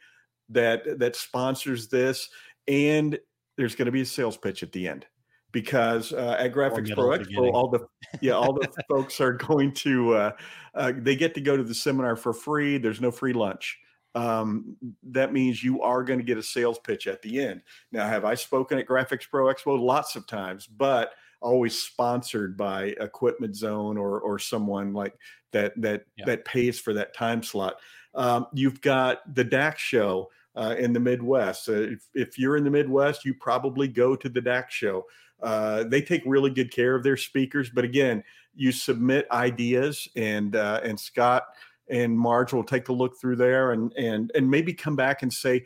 that that sponsors this and there's going to be a sales pitch at the end because uh, at Graphics Pro Expo, beginning. all the yeah, all the folks are going to uh, uh, they get to go to the seminar for free. There's no free lunch um, that means you are going to get a sales pitch at the end. Now, have I spoken at Graphics Pro Expo? Lots of times, but always sponsored by Equipment Zone or or someone like that that yeah. that pays for that time slot. Um, you've got the DAX show uh, in the Midwest. Uh, if, if you're in the Midwest, you probably go to the DAX show. Uh, they take really good care of their speakers, but again, you submit ideas, and uh, and Scott and Marge will take a look through there and and and maybe come back and say,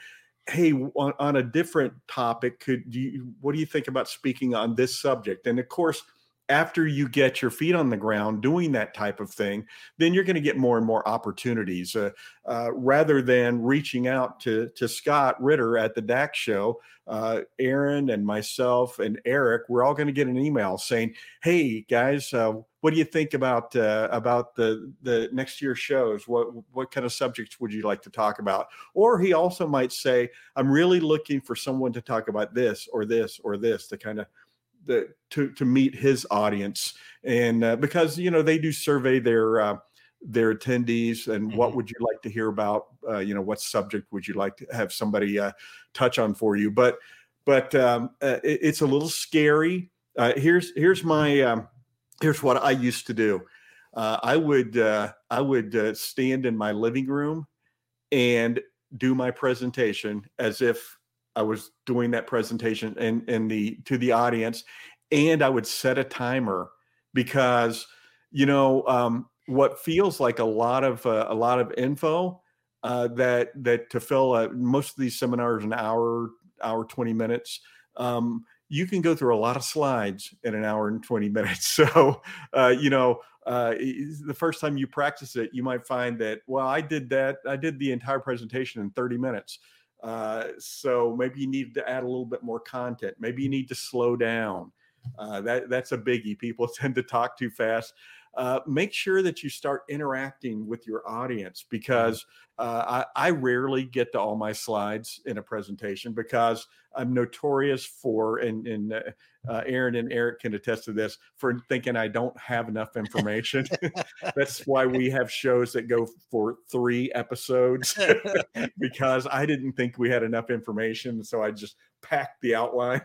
hey, on, on a different topic, could you what do you think about speaking on this subject? And of course, after you get your feet on the ground doing that type of thing, then you're going to get more and more opportunities. Uh, uh, rather than reaching out to to Scott Ritter at the DAX show, uh, Aaron and myself and Eric, we're all going to get an email saying, "Hey guys, uh, what do you think about uh, about the the next year's shows? What what kind of subjects would you like to talk about?" Or he also might say, "I'm really looking for someone to talk about this or this or this to kind of the to to meet his audience and uh, because you know they do survey their uh, their attendees and mm-hmm. what would you like to hear about uh, you know what subject would you like to have somebody uh, touch on for you but but um, uh, it, it's a little scary uh, here's here's my um, here's what i used to do. I would i would stand in my living room and do my presentation as if I was doing that presentation and and the to the audience, and I would set a timer because you know um, what feels like a lot of uh, a lot of info uh, that that to fill uh, most of these seminars an hour hour 20 minutes um, you can go through a lot of slides in an hour and 20 minutes so uh, you know uh, the first time you practice it you might find that well i did that i did the entire presentation in 30 minutes uh, so maybe you need to add a little bit more content. Maybe you need to slow down. Uh, that that's a biggie. People tend to talk too fast. Uh, make sure that you start interacting with your audience because uh, I, I, rarely get to all my slides in a presentation because I'm notorious for, and, and uh, uh Aaron and Eric can attest to this, for thinking I don't have enough information. That's why we have shows that go for three episodes because I didn't think we had enough information. So I just packed the outline.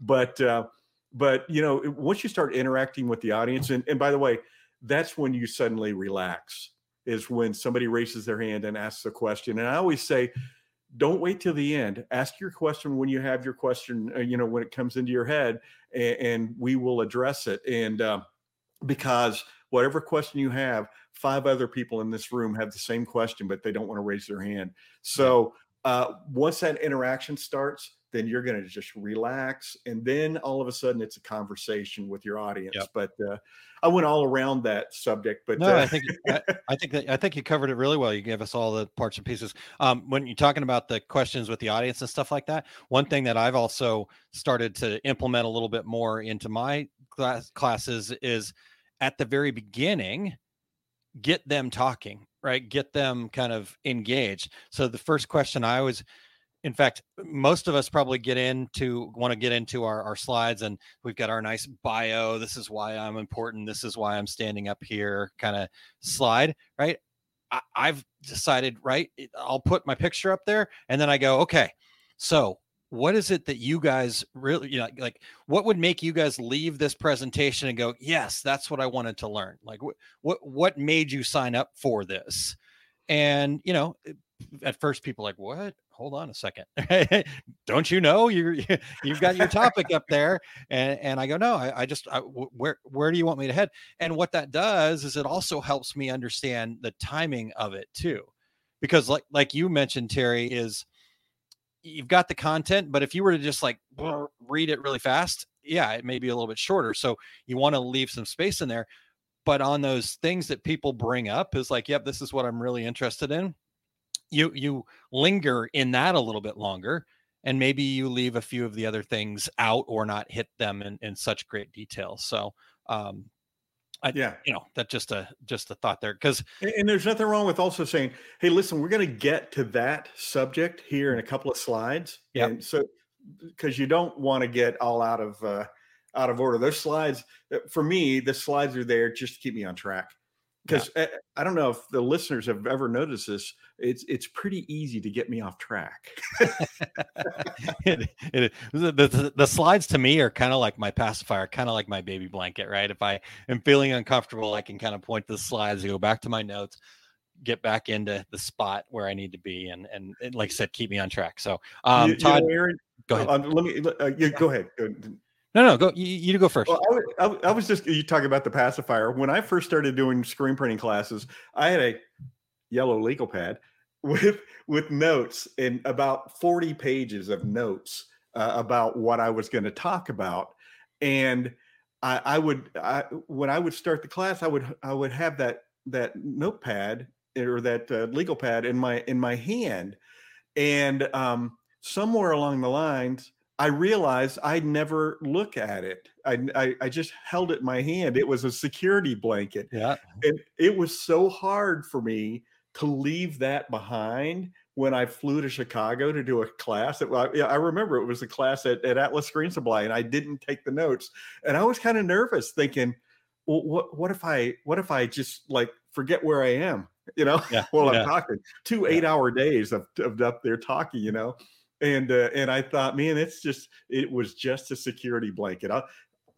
but, uh, but you know, once you start interacting with the audience, and, and by the way, that's when you suddenly relax is when somebody raises their hand and asks a question. And i always say don't wait till the end. Ask your question when you have your question uh, you know when it comes into your head and, and we will address it. And uh, because whatever question you have five other people in this room have the same question but they don't want to raise their hand. So uh, once that interaction starts then you're going to just relax and then all of a sudden it's a conversation with your audience yep. but uh, i went all around that subject but no uh, i think I, I, think that i think you covered it really well. You gave us all the parts and pieces. Um, when you're talking about the questions with the audience and stuff like that one thing that i've also started to implement a little bit more into my class, classes is at the very beginning get them talking right? Get them kind of engaged. So the first question i always in fact, most of us probably get into want to get into our, our slides and we've got our nice bio. This is why I'm important. This is why I'm standing up here kind of slide, right? I, I've decided, right? I'll put my picture up there and then I go, okay, so what is it that you guys really you know like what would make you guys leave this presentation and go yes that's what i wanted to learn like what what what made you sign up for this and you know at first people like what? Hold on a second. Don't you know you you've got your topic up there? And and i go no i, I just I, where where do you want me to head? And what that does is it also helps me understand the timing of it too. Because like like you mentioned terry is you've got the content but if you were to just like read it really fast yeah it may be a little bit shorter. So you want to leave some space in there. But on those things that people bring up is like yep this is what i'm really interested in you you linger in that a little bit longer and maybe you leave a few of the other things out or not hit them in, in such great detail. So um I, yeah. you know that just a just a thought there because and, and, there's nothing wrong with also saying hey listen we're going to get to that subject here in a couple of slides yeah and so because you don't want to get all out of uh out of order. Those slides uh, for me the slides are there just to keep me on track because yeah. Eh, I, don't know if the listeners have ever noticed this. It's it's pretty easy to get me off track. it, it, the, the, the, slides to me are kind of like my pacifier, kind of like my baby blanket, right? If I am feeling uncomfortable, I can kind of point to the slides, go back to my notes, get back into the spot where I need to be, and and, and like I said, keep me on track. So, um, you, Todd, you know, Aaron, go ahead. Uh, let me. Uh, yeah, go ahead. No, no, go. You, you go first. Well, I, was, I, was just you talking about the pacifier. When I first started doing screen printing classes, I had a yellow legal pad with with notes and about forty pages of notes uh, about what I was going to talk about, and I, I would I, when I would start the class, I would I would have that that notepad or that uh, legal pad in my in my hand, and um, somewhere along the lines I realized I'd never look at it. I, I, I just held it in my hand. It was a security blanket. Yeah. And it was so hard for me to leave that behind when I flew to Chicago to do a class. It, I, I remember it was a class at, at Atlas Screen Supply, and I didn't take the notes. And I was kind of nervous, thinking, well, what what if I what if I just like forget where I am, you know, yeah, while yeah. I'm talking? Two eight hour days of, of up there talking, you know and uh, and I thought, man, it's just it was just a security blanket. I,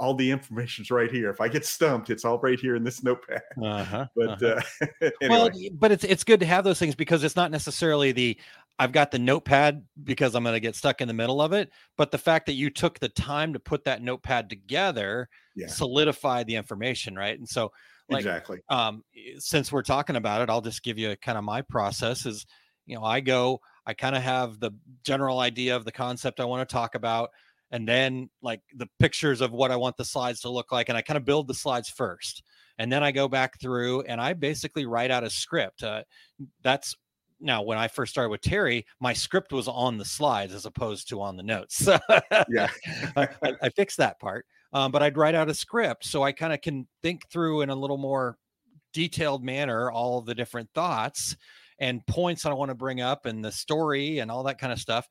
all the information's right here. If I get stumped, it's all right here in this notepad. Uh-huh, but uh-huh. uh, anyway. well, but it's it's good to have those things because it's not necessarily the I've got the notepad because I'm going to get stuck in the middle of it, but the fact that you took the time to put that notepad together yeah. solidified the information, right? And so, like, exactly. Um, since we're talking about it, I'll just give you kind of my process. Is you know, I go. I kind of have the general idea of the concept I want to talk about, and then like the pictures of what I want the slides to look like, and I kind of build the slides first, and then I go back through and I basically write out a script. Uh, that's now when I first started with Terry, my script was on the slides as opposed to on the notes. yeah, I, I, fixed that part. um, but I'd write out a script so I kind of can think through in a little more detailed manner all the different thoughts and points that I want to bring up and the story and all that kind of stuff.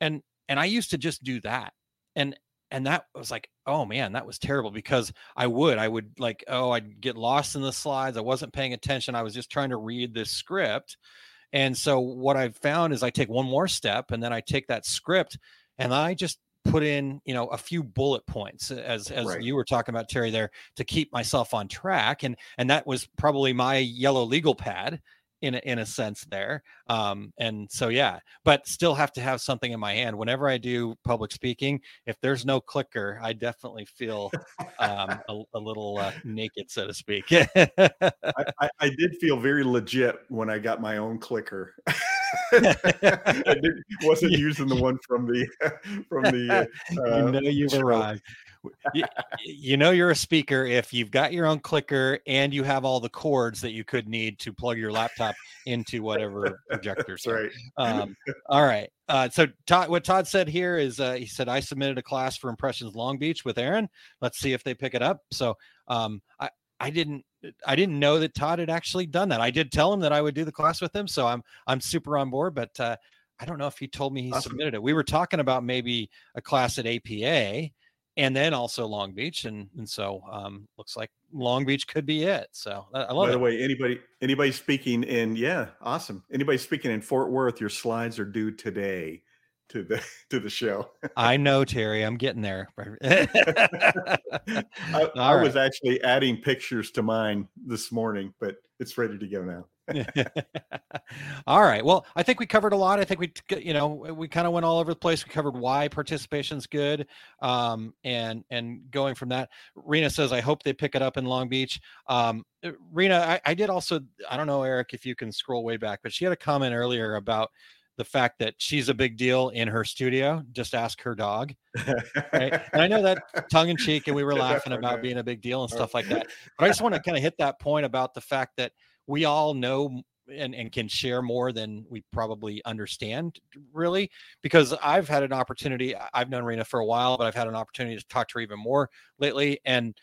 And and I used to just do that. And and that was like, oh man, that was terrible because I would, I would like, oh, I'd get lost in the slides. I wasn't paying attention. I was just trying to read this script. And so what I've found is I take one more step and then I take that script and I just put in, you know, a few bullet points as as right. you were talking about Terry there to keep myself on track. And and that was probably my yellow legal pad in a, in a sense there. Um, and so yeah, but still have to have something in my hand whenever I do public speaking. If there's no clicker, I definitely feel um, a, a, little uh, naked, so to speak. I, I, I, did feel very legit when I got my own clicker. I wasn't using the one from the from the. Uh, you know you've arrived you, you, know you're a speaker if you've got your own clicker and you have all the cords that you could need to plug your laptop into whatever projector. right. Um, all right. Uh, so Todd, what Todd said here is uh, he said I submitted a class for Impressions Long Beach with Aaron. Let's see if they pick it up. So um, I I didn't I didn't know that Todd had actually done that. I did tell him that I would do the class with him, so I'm I'm super on board. But uh, I don't know if he told me he awesome. submitted it. We were talking about maybe a class at APA and then also Long Beach, and and so um, looks like Long Beach could be it. So I love By it. the way, anybody anybody speaking in yeah, awesome. Anybody speaking in Fort Worth, your slides are due today to the to the show. I know, Terry. I'm getting there. I, I right. was actually adding pictures to mine this morning, but it's ready to go now. all right. Well, I think we covered a lot. I think we, you know, we kind of went all over the place. We covered why participation's good, um, and and going from that. Rena says, "I hope they pick it up in Long Beach." Um, uh, Rena, I, I did also. I don't know, Eric, if you can scroll way back, but she had a comment earlier about the fact that she's a big deal in her studio. Just ask her dog. Right? and I know that tongue in cheek, and we were laughing about being a big deal and stuff like that. But I just want to kind of hit that point about the fact that we all know and, and can share more than we probably understand really because i've had an opportunity i've known rena for a while but i've had an opportunity to talk to her even more lately and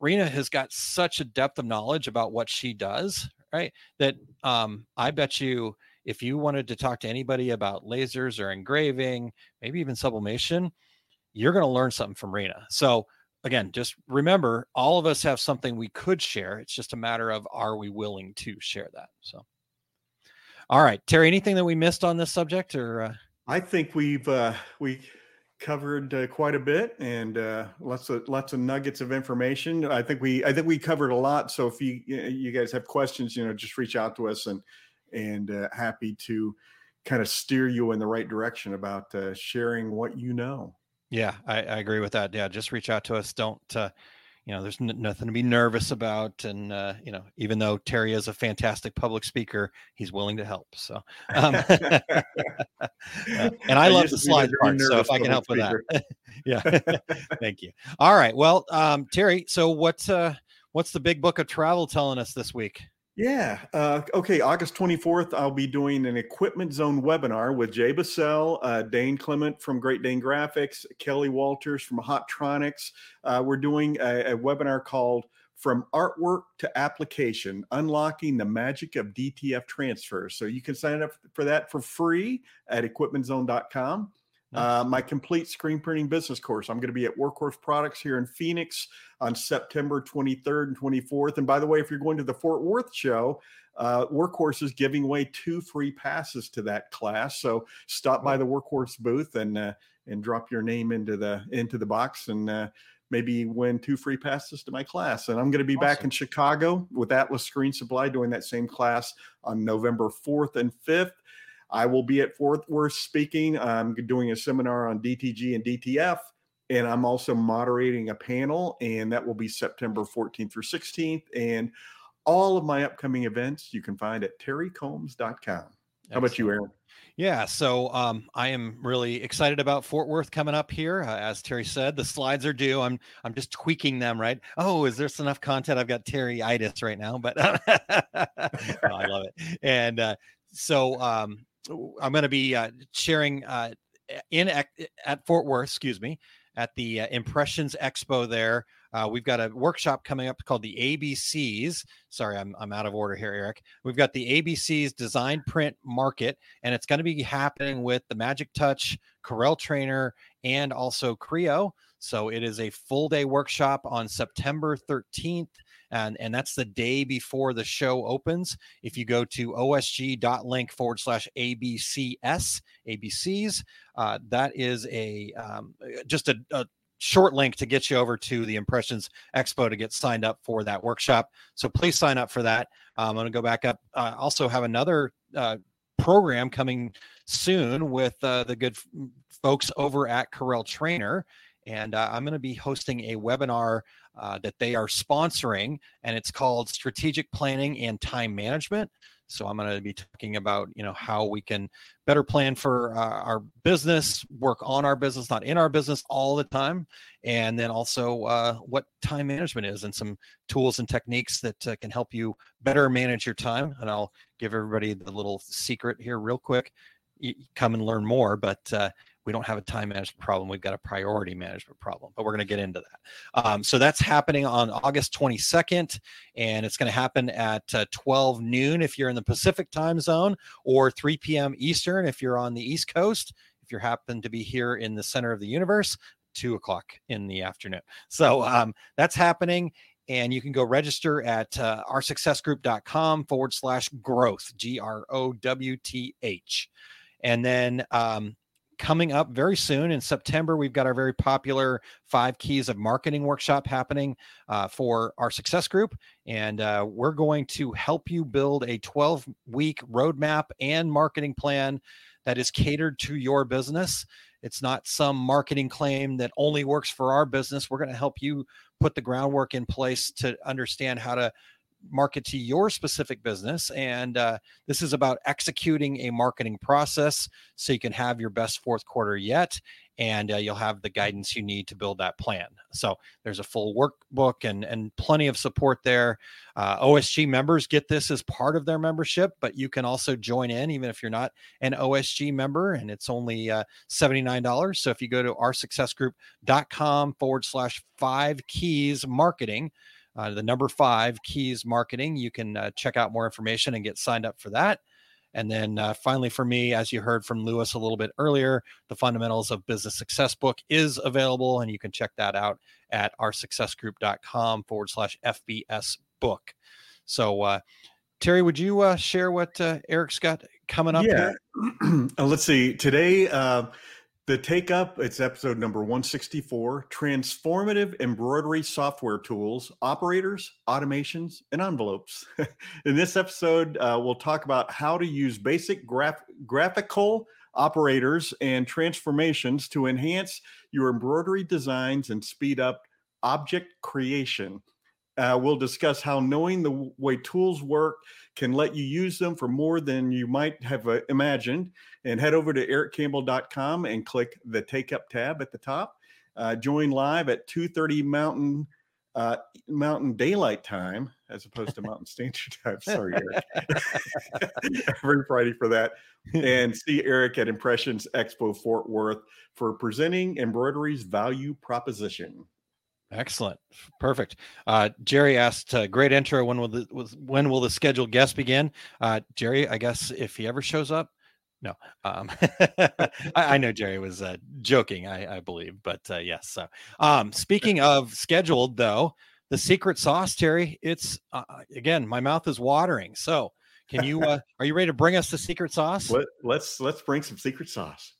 rena has got such a depth of knowledge about what she does right that um, i bet you if you wanted to talk to anybody about lasers or engraving maybe even sublimation you're going to learn something from rena. So again, just remember all of us have something we could share. It's just a matter of are we willing to share that? So, all right, Terry, anything that we missed on this subject or? Uh... I think we've uh, we covered uh, quite a bit and uh, lots of lots of nuggets of information. I think we I think we covered a lot. So if you you guys have questions, you know, just reach out to us and and uh, happy to kind of steer you in the right direction about uh, sharing what you know. Yeah, I, I, agree with that. Yeah, just reach out to us. Don't, uh, you know, there's n- nothing to be nervous about. And, uh, you know, even though Terry is a fantastic public speaker, he's willing to help. So, um, uh, and I, I love the slide part. So if I can help speaker. with that, yeah, thank you. All right. Well, um, Terry, so what's, uh, what's the big book of travel telling us this week? Yeah. Uh, okay. August 24th, I'll be doing an Equipment Zone webinar with Jay Busselle, uh, Dane Clement from Great Dane Graphics, Kelly Walters from Hotronix. Uh, we're doing a, a, webinar called From Artwork to Application Unlocking the Magic of DTF Transfers. So you can sign up for that for free at equipmentzone.com. Uh, my complete screen printing business course. I'm going to be at Workhorse Products here in Phoenix on September 23rd and 24th. And by the way, if you're going to the Fort Worth show, uh, Workhorse is giving away two free passes to that class. So stop by the Workhorse booth and uh, and drop your name into the into the box and uh, maybe win two free passes to my class. And I'm going to be awesome. back in Chicago with Atlas Screen Supply doing that same class on November 4th and 5th. I will be at Fort Worth speaking. I'm doing a seminar on DTG and DTF, and I'm also moderating a panel, and that will be September 14th through 16th. And all of my upcoming events you can find at terrycombs.com. How about you, Aaron? Yeah, so um, I am really excited about Fort Worth coming up here. Uh, as Terry said, the slides are due. I'm I'm just tweaking them. Right? Oh, is there enough content? I've got Terry itis right now, but no, I love it. And uh, so um, I'm going to be uh, sharing uh, in at, Fort Worth, excuse me, at the uh, Impressions Expo there. Uh, we've got a workshop coming up called the ABCs. Sorry, I'm, I'm out of order here, Eric. We've got the ABCs Design Print Market, and it's going to be happening with the Magic Touch, Corel Trainer, and also Creo. So it is a full day workshop on September 13th and and that's the day before the show opens. If you go to osg.link forward slash abcs abcs, uh, that is a um, just a, a short link to get you over to the Impressions Expo to get signed up for that workshop. So please sign up for that. Um, I'm going to go back up. Uh, also have another uh, program coming soon with uh, the good folks over at Corel Trainer. And uh, I'm going to be hosting a webinar uh, that they are sponsoring, and it's called Strategic Planning and Time Management. So I'm going to be talking about you know how we can better plan for uh, our business, work on our business, not in our business all the time, and then also uh, what time management is and some tools and techniques that uh, can help you better manage your time. And I'll give everybody the little secret here real quick. You come and learn more, but uh, we don't have a time management problem. We've got a priority management problem, but we're going to get into that. Um, so that's happening on August 22nd, and it's going to happen at uh, 12 noon if you're in the Pacific time zone, or 3 p.m. Eastern if you're on the East Coast. If you happen to be here in the center of the universe, two o'clock in the afternoon. So um, that's happening. And you can go register at uh, oursuccessgroup.com forward slash growth, G R O W T H. And then um, coming up very soon in September, we've got our very popular five keys of marketing workshop happening uh, for our success group. And uh, we're going to help you build a 12 week roadmap and marketing plan that is catered to your business. It's not some marketing claim that only works for our business. We're going to help you put the groundwork in place to understand how to market to your specific business. And uh, this is about executing a marketing process so you can have your best fourth quarter yet. And uh, you'll have the guidance you need to build that plan. So there's a full workbook and, and plenty of support there. Uh, OSG members get this as part of their membership, but you can also join in even if you're not an OSG member, and it's only uh, $79. So if you go to oursuccessgroup.com forward slash five keys marketing, uh, the number five keys marketing. You can uh, check out more information and get signed up for that. And then uh, finally, for me, as you heard from Lewis a little bit earlier, the Fundamentals of Business Success book is available, and you can check that out at oursuccessgroup.com forward slash FBS book. So, uh, Terry, would you uh, share what uh, Erich's got coming up yeah. Let's see. Today, the take up, it's episode number 164 Transformative Embroidery Software Tools, Operators, Automations, and Envelopes. In this episode, uh, we'll talk about how to use basic graph- graphical operators and transformations to enhance your embroidery designs and speed up object creation. Uh, we'll discuss how knowing the way tools work can let you use them for more than you might have uh, imagined. And head over to erichcampbell.com and click the Take Up tab at the top. Uh, join live at 2:30 Mountain uh, Mountain Daylight Time as opposed to Mountain Standard Time. Sorry, Erich. Every Friday for that. And see Erich at Impressions Expo Fort Worth for presenting embroidery's value proposition. Excellent, perfect. Uh, Jerry asked, uh, "Great intro. When will the when will the scheduled guest begin?" Uh, Jerry, I guess if he ever shows up, no. Um, I, I, know Jerry was uh, joking, I, I, believe, but uh, yes. So, um, speaking of scheduled, though, the secret sauce, Terry. It's uh, again, my mouth is watering. So, can you? are you ready to bring us the secret sauce? Let, let's let's bring some secret sauce.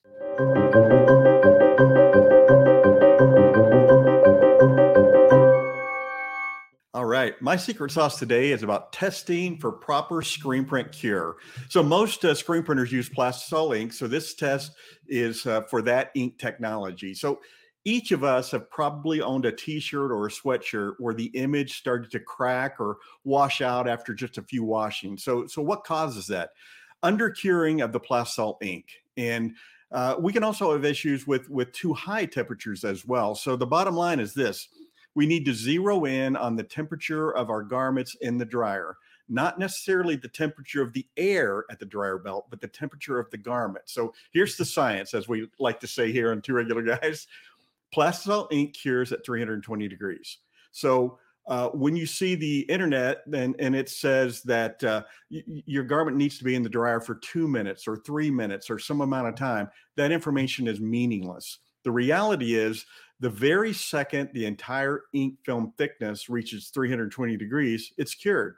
Right. My secret sauce today is about testing for proper screen print cure. So, most uh, screen printers use plastisol ink. So, this test is uh, for that ink technology. So, each of us have probably owned a t shirt or a sweatshirt where the image started to crack or wash out after just a few washings. So, so what causes that? Under curing of the plastisol ink. And uh, we can also have issues with, with too high temperatures as well. So, the bottom line is this we need to zero in on the temperature of our garments in the dryer, not necessarily the temperature of the air at the dryer belt, but the temperature of the garment. So here's the science, as we like to say here on Two Regular Guys. Plastisol ink cures at 320 degrees. So uh, when you see the internet and, and it says that uh, y- your garment needs to be in the dryer for two minutes or three minutes or some amount of time, that information is meaningless. The reality is, the very second the entire ink film thickness reaches 320 degrees, it's cured.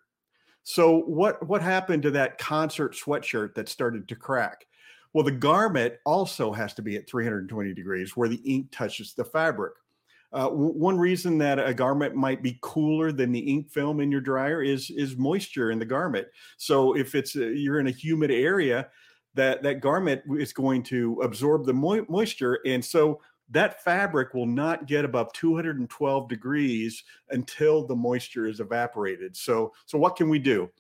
So what what happened to that concert sweatshirt that started to crack? Well, the garment also has to be at 320 degrees where the ink touches the fabric. Uh, w- one reason that a garment might be cooler than the ink film in your dryer is is moisture in the garment. So if it's uh, you're in a humid area, that that garment is going to absorb the mo- moisture, and so that fabric will not get above 212 degrees until the moisture is evaporated. So so what can we do?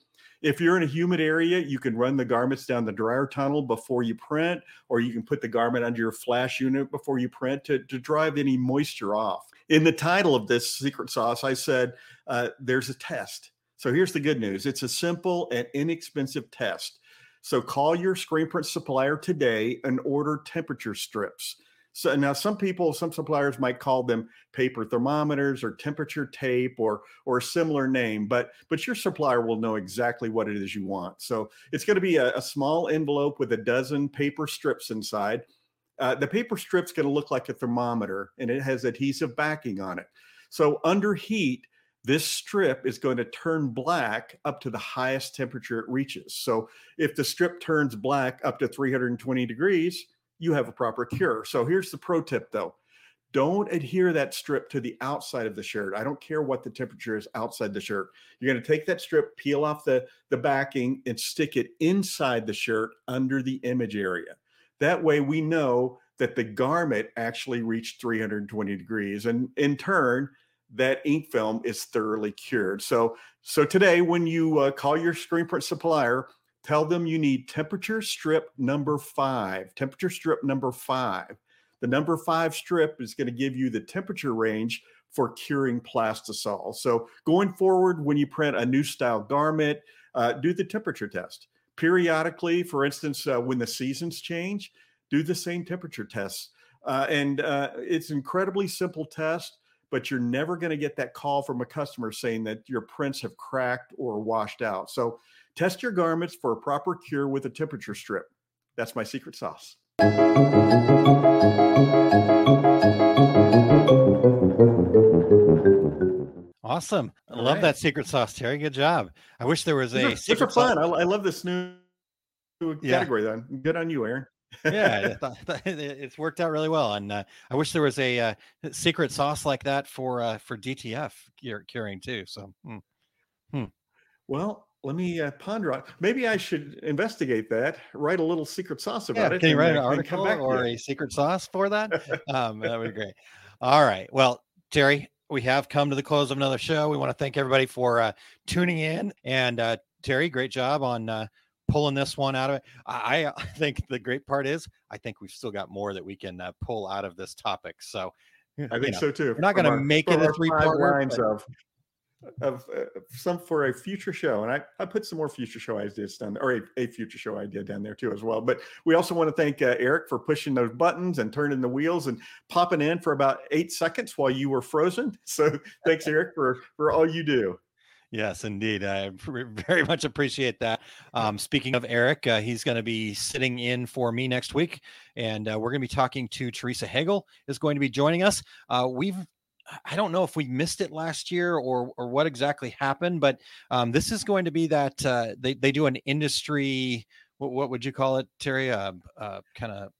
If you're in a humid area, you can run the garments down the dryer tunnel before you print, or you can put the garment under your flash unit before you print to, to drive any moisture off. In the title of this secret sauce, I said uh, there's a test. So here's the good news it's a simple and inexpensive test. So call your screen print supplier today and order temperature strips. So now some people, some suppliers might call them paper thermometers or temperature tape or or a similar name, but but your supplier will know exactly what it is you want. So it's going to be a, a small envelope with a dozen paper strips inside. Uh, the paper strip's going to look like a thermometer and it has adhesive backing on it. So under heat, this strip is going to turn black up to the highest temperature it reaches. So if the strip turns black up to 320 degrees, you have a proper cure. So here's the pro tip though. Don't adhere that strip to the outside of the shirt. I don't care what the temperature is outside the shirt. You're going to take that strip, peel off the, the backing, and stick it inside the shirt under the image area. That way we know that the garment actually reached 320 degrees. And in turn, that ink film is thoroughly cured. So, so today, when you uh, call your screen print supplier, tell them you need temperature strip number five. Temperature strip number five. The number five strip is going to give you the temperature range for curing plastisol. So going forward, when you print a new style garment, uh, do the temperature test. Periodically, for instance, uh, when the seasons change, do the same temperature tests. Uh, and uh, it's an incredibly simple test but you're never going to get that call from a customer saying that your prints have cracked or washed out. So test your garments for a proper cure with a temperature strip. That's my secret sauce. Awesome. I All love right. that secret sauce, Terry. Good job. I wish there was These a are, these are secret sauce. fun. I, I love this new Yeah. category. Then good on you, Aaron. yeah, it's worked out really well, and uh, I wish there was a uh, secret sauce like that for uh, for DTF curing too. So, hmm. Well, let me uh, ponder on. Maybe I should investigate that. Write a little secret sauce yeah, about it. can you write an article or a secret sauce for that? um, that would be great. All right, well, Terry, we have come to the close of another show. We want to thank everybody for uh, tuning in, and uh, Terry, great job on uh, pulling this one out of it. I, I think the great part is I think we've still got more that we can uh, pull out of this topic. So I think so too. We're not going to make it a three part lines of of uh, some for a future show, and I I put some more future show ideas down there, or a, a future show idea down there too as well. But we also want to thank uh, Eric for pushing those buttons and turning the wheels and popping in for about eight seconds while you were frozen. So thanks, Eric, for for all you do. Yes, indeed. I very much appreciate that. Um, speaking of Eric, uh, he's going to be sitting in for me next week, and uh, we're going to be talking to Teresa Hegel is going to be joining us. Uh, we've I don't know if we missed it last year or or what exactly happened, but um, this is going to be that uh, they they do an industry. What, what would you call it, Terry? Uh, uh, kind of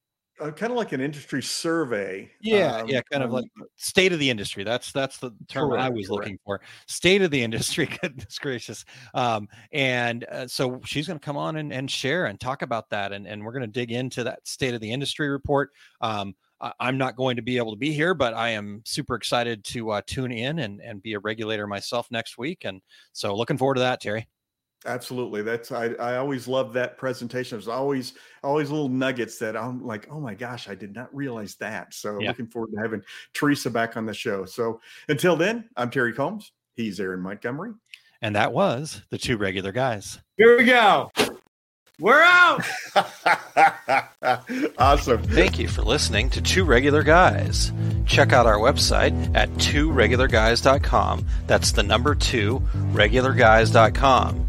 Uh, kind of like an industry survey. yeah, um, yeah, kind of um, like state of the industry. That's that's the term I was correct. looking for. State of the industry. Goodness gracious. Um, and uh, so she's going to come on and, and share and talk about that, and and we're going to dig into that state of the industry report. I, I'm not going to be able to be here, but I am super excited to uh, tune in and and be a regulator myself next week, and so looking forward to that, Terry. Absolutely. That's I, I always love that presentation. There's always always little nuggets that I'm like, oh my gosh, I did not realize that. So Yeah. looking forward to having Teresa back on the show. So until then, I'm Terry Combs. He's Aaron Montgomery. And that was the two regular guys. Here we go. We're out. awesome. Thank you for listening to Two Regular Guys. Check out our website at tworegularguys.com. That's the number two, regularguys.com.